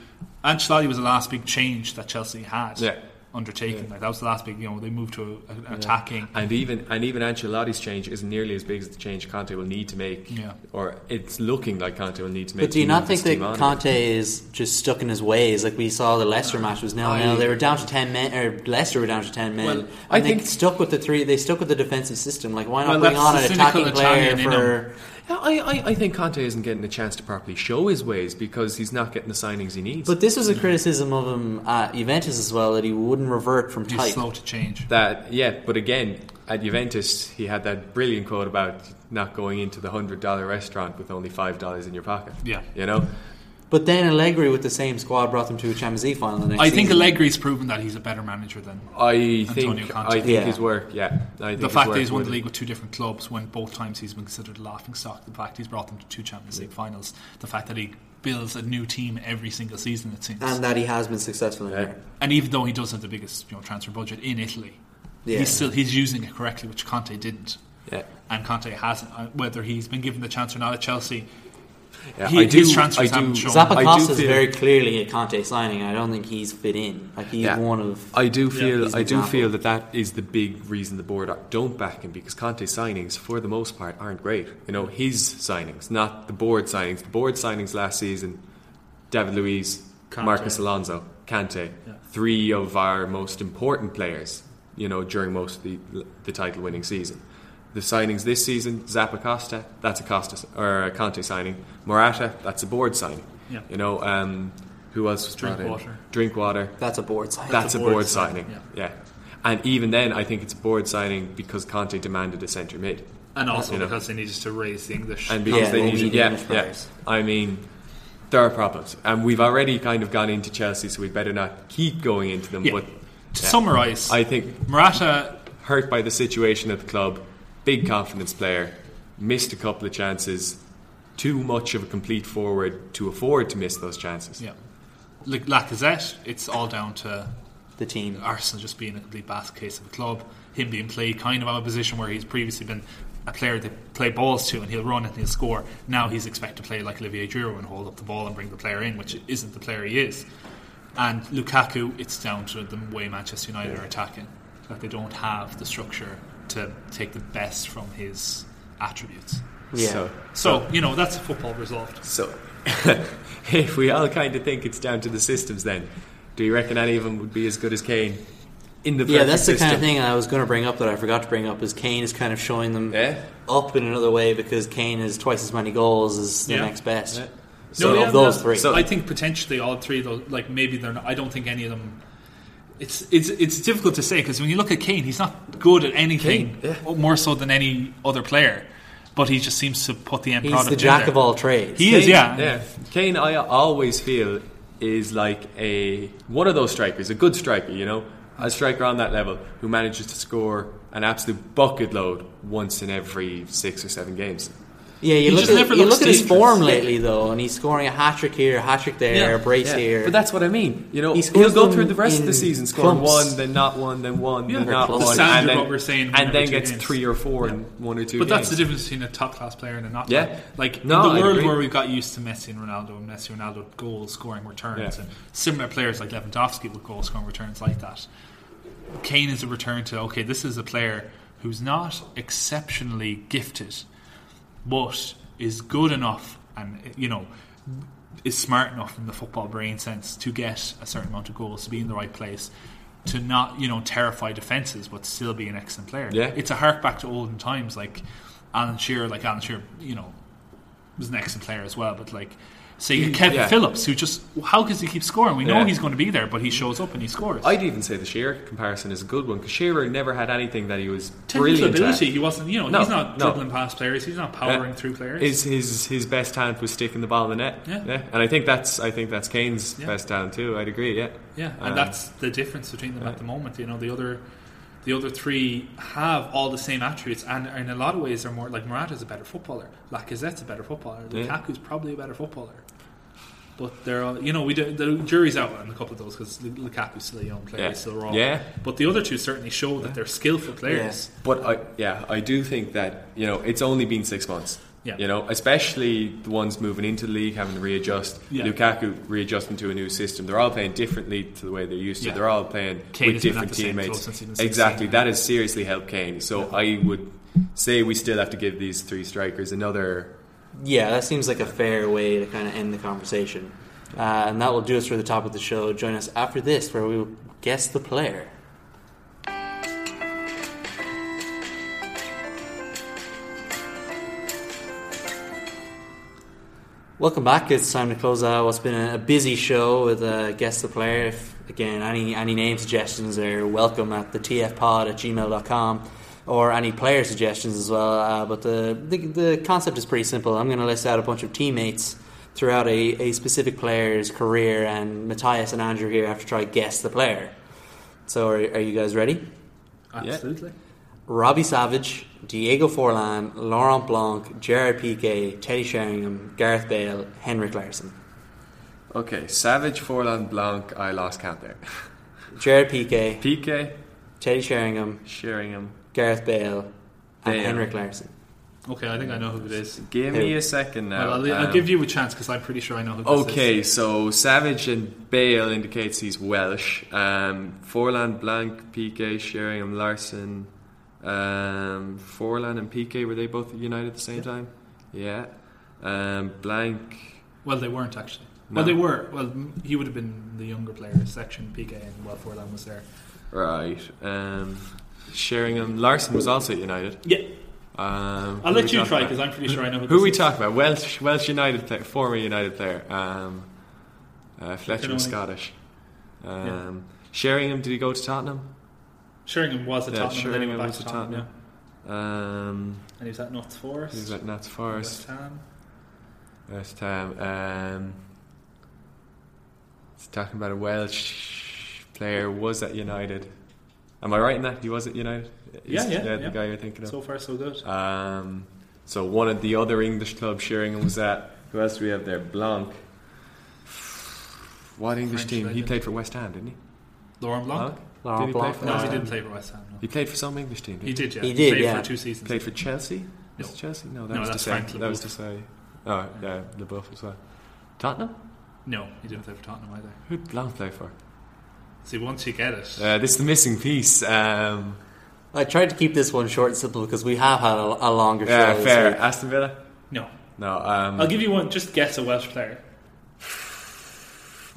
Ancelotti was the last big change that Chelsea had Yeah. Undertaking. Like that was the last big. You know, they moved to a, an attacking. And even and even Ancelotti's change isn't nearly as big as the change Conte will need to make. Yeah. Or it's looking like Conte will need to make. But do you not think that team. Conte is just stuck in his ways? Like we saw the Leicester match was nil I- nil. They were down to ten men, or Leicester were down to ten men. Well, and I they think- stuck with the three. They stuck with the defensive system. Like why not Well, bring on the an attacking player Italian in for? Yeah, I, I, I think Conte isn't getting a chance to properly show his ways because he's not getting the signings he needs. But this was a criticism of him at Juventus as well that he wouldn't revert from He's type. slow to change. that yeah, but again at Juventus he had that brilliant quote about not going into the hundred dollar restaurant with only five dollars in your pocket. Yeah. you know. But then Allegri with the same squad brought them to a Champions League final the next I think season. Allegri's proven that he's a better manager than I Antonio think Conte. I think Yeah. his work. Yeah, I think the fact that he's won the league with two different clubs when both times he's been considered a laughing stock. The fact he's brought them to two Champions League finals. The fact that he builds a new team every single season. It seems. and that he has been successful in Yeah. there. And even though he does have the biggest you know transfer budget in Italy, Yeah. he's still he's using it correctly, which Conte didn't. Yeah. And Conte hasn't. Uh, Whether he's been given the chance or not at Chelsea, Yeah, He- I do, his transfers I haven't do, shown. I do Zappacosta is very clearly a Conte signing. I don't think he's fit in. Like he's Yeah. one of. I do feel he's an I do example. feel that that is the big reason the board don't back him because Conte's signings for the most part aren't great. You know his signings, not the board signings. The board signings last season: David Luiz, Kante. Marcos Alonso, Kante, Yeah. three of our most important players. You know during most of the the title winning season. The signings this season: Zappacosta, that's a Costa or a Conte signing. Morata, that's a board signing. Yeah. You know um, who else was brought in? Drinkwater. Drinkwater. That's a board signing. That's, a a board board, signing, signing. Yeah. And even then, I think it's a board signing because Conte demanded a centre mid, and also You know. because they needed to raise the English. and because Yeah, they they needed, need yeah, English yeah. players. I mean, there are problems, and we've already kind of gone into Chelsea, so we better not keep going into them. Yeah. But to yeah. summarise, I think Morata hurt by the situation at the club, big confidence player, missed a couple of chances, too much of a complete forward to afford to miss those chances. Yeah. Like Lacazette, it's all down to the team. Arsenal just being a complete basket case of a club. Him being played kind of out of a position where he's previously been a player they play balls to and he'll run and he'll score. Now he's expected to play like Olivier Giroud and hold up the ball and bring the player in, which isn't the player he is. And Lukaku, it's down to the way Manchester United are attacking. That they don't have the structure to take the best from his attributes. Yeah. So, So, you know, that's football resolved. so if we all kind of think it's down to the systems, then do you reckon any of them would be as good as Kane in the Yeah, that's the kind of thing I was going to bring up that I forgot to bring up. Is Kane is kind of showing them Yeah. up in another way because Kane has twice as many goals as the Yeah. next best. Yeah. So yeah, of those three, So- I think potentially all three of those, like maybe they're not. I don't think any of them. It's it's it's difficult to say because when you look at Kane, he's not good at anything Kane, yeah. more so than any other player, but he just seems to put the end he's product. the in jack there. of all trades. He is, yeah. yeah. Kane, I always feel is like a one of those strikers, a good striker, you know, a striker on that level who manages to score an absolute bucket load once in every six or seven games. Yeah, you He look just at never you look at his form lately though, and he's scoring a hat trick here, a hat trick there, Yeah. a brace Yeah, here. But that's what I mean. You know, he he'll go through the rest of the season scoring clumps. one, then not one, then one, Yeah. then not The one, standard and then, what we're saying and then two gets games. three or four Yeah. in one or two. But that's the difference between a top class player and a not. Yeah. Like No, in the world where we got used to Messi and Ronaldo, and Messi and Ronaldo goal scoring returns, Yeah. and similar players like Lewandowski with goal scoring returns like that. Kane is a return to okay, this is a player who's not exceptionally gifted, but is good enough and you know is smart enough in the football brain sense to get a certain amount of goals, to be in the right place, to not you know terrify defenses, but still be an excellent player. Yeah. it's a hark back to olden times, like Alan Shearer. Like Alan Shearer, you know, was an excellent player as well, but like. Say Kevin yeah. Phillips, who just how does he keep scoring? We know Yeah. he's going to be there, but he shows up and he scores. I'd even say the Shearer comparison is a good one because Shearer never had anything that he was Technical brilliant ability, at. he wasn't. You know, No, he's not no. dribbling past players. He's not powering Yeah. through players. His his his best talent was sticking the ball in the net. Yeah. yeah. and I think that's I think that's Kane's best talent too. I'd agree. Yeah, Yeah, and Um, that's the difference between them at the moment. You know, the other, the other three have all the same attributes, and in a lot of ways, they're more like Morata's a better footballer, Lacazette's a better footballer, Yeah. Lukaku's probably a better footballer. But they're, all, you know, we do, the jury's out on a couple of those because Lukaku's still a young player, Yeah. he's still raw. Yeah. But the other two certainly show that they're skillful players. But I, yeah, I do think that you know it's only been six months. Yeah. You know, especially the ones moving into the league having to readjust. Yeah. Lukaku readjusting to a new system. They're all playing differently to the way they're used to. Yeah. They're all playing Kane with has been at different the same club teammates. since he was 16, Exactly. yeah. That has seriously helped Kane. So I would say we still have to give these three strikers another. Yeah, that seems like a fair way to kind of end the conversation. Uh, and that will do us for the top of the show. Join us after this, where we will guess the player. Welcome back. It's time to close out what's been a, a busy show with uh, Guess the Player. If, again, any, any name suggestions are welcome at the tfpod at gmail.com or any player suggestions as well. Uh, but the, the, the concept is pretty simple. I'm going to list out a bunch of teammates throughout a, a specific player's career, and Matthias and Andrew here have to try guess the player. So, are, are you guys ready? Absolutely. Robbie Savage, Diego Forlan, Laurent Blanc, Gerard Piqué, Teddy Sheringham, Gareth Bale, Henrik Larsson. Okay, Savage, Forlan, Blanc. I lost count there. Gerard Piqué, PK, Teddy Sheringham, Sheringham. Gareth Bale, and Bale. Henrik Larsson. Okay, I think I know who it is. Give me a second now. Well, I'll, I'll Um, give you a chance because I'm pretty sure I know who this is. Okay, so Savage and Bale indicates he's Welsh. Um, Forlan, Blanc, Piqué, Sheringham, Larsson. Um, Forlan and Piqué were they both united at the same time? Yeah. Um, Blanc. Well, they weren't actually. No. Well, they were. Well, he would have been the younger player section, Piqué, and well, Forlan was there. Right. Um, Sheringham, Larsson was also at United. Yeah, Um, I'll let you try because I'm pretty sure I know who. Who we is. talking about? Welsh, Welsh United player, former United player. Um, uh, Fletcher was Scottish. Um, Sheringham, did he go to Tottenham? Sheringham was at Yeah, Tottenham, and then he Sheringham went back was to at Tottenham. Tottenham. Um. And he was at Notts Forest. he was at Notts Forest. West Ham. West Ham. Um, it's talking about a Welsh player was at United. Am I right in that he was at United? Yeah, Is yeah, that yeah. the guy you're thinking of. So far, so good. Um, so one of the other English clubs Sheringham was at. Who else do we have there? Blanc. What English French team? He played for West Ham, didn't he? Laurent Blanc. Laurent Did he play for No, West he Ham? didn't play for West Ham. No. He played for some English team. He did, yeah. He did, played yeah. for two seasons. Played for Chelsea. Was No. it Chelsea? No, that No, was that's to say. That was Leboeuf. to say. Oh, yeah, Leboeuf as well. Tottenham. No, he didn't play for Tottenham either. Who did Blanc play for? See, once you get it, Uh, this is the missing piece. Um, I tried to keep this one short and simple because we have had a, a longer show. yeah, this fair. week. Aston Villa. no. No. Um, I'll give you one. Just guess a Welsh player.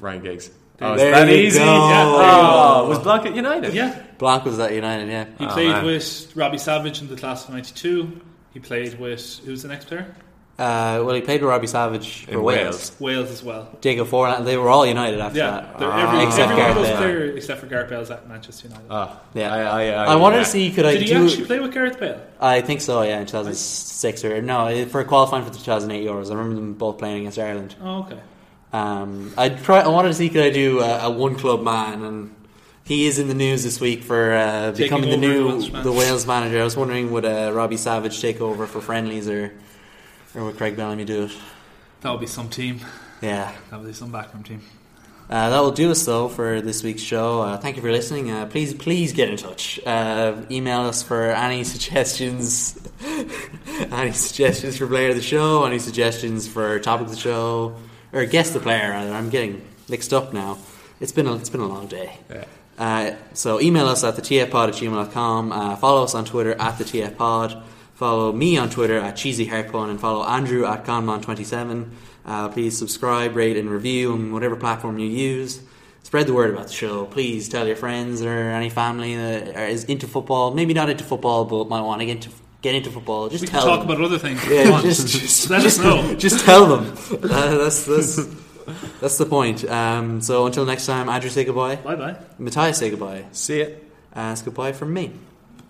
Ryan Giggs. There Oh, you is go. that you easy? go. Yeah, Oh, was Blanc at United? Yeah, Blanc was at United, yeah. he Oh, played man. with Robbie Savage in the class of '92. He played with who's the next player? Uh, well, he played with Robbie Savage for In Wales. Wales. Wales as well. Diego Forlan, they were all United after Yeah, that. they're Ah. every, Except every one Gareth of those Bale. players except for Gareth Bale's at Manchester United. Oh, Yeah. I, I, I, I wanted yeah. to see could I Did he do. actually play with Gareth Bale? I think so, yeah, in 2006 or no, for qualifying for the 2008 Euros. I remember them both playing against Ireland. Oh, okay. Um, I try. I wanted to see could I do a, a one club man, and he is in the news this week for uh, becoming the new the Wales manager. I was wondering would uh, Robbie Savage take over for friendlies or Or would Craig Bellamy do it? That would be some team. Yeah. That would be some backroom team. Uh, that will do us though for this week's show. Uh, thank you for listening. Uh, please, please get in touch. Uh, email us for any suggestions, any suggestions for player of the show, any suggestions for topic of the show, or guest the player. Rather, I'm getting mixed up now. It's been a, it's been a long day. Yeah. Uh, so email us at the tfpod at gmail.com. Uh, follow us on Twitter at the tfpod. Follow me on Twitter at cheesy harpon and follow Andrew at conmon27. Uh, please subscribe, rate, and review on whatever platform you use. Spread the word about the show. Please tell your friends or any family that is into football. Maybe not into football, but might want to get into get into football. Just We can talk them. about other things. Yeah, just, just, Let just, us know. Just tell them. Uh, that's that's that's the point. Um, so until next time, Andrew, say goodbye. Bye bye. Matthias, say goodbye. See it. Uh, it's goodbye from me.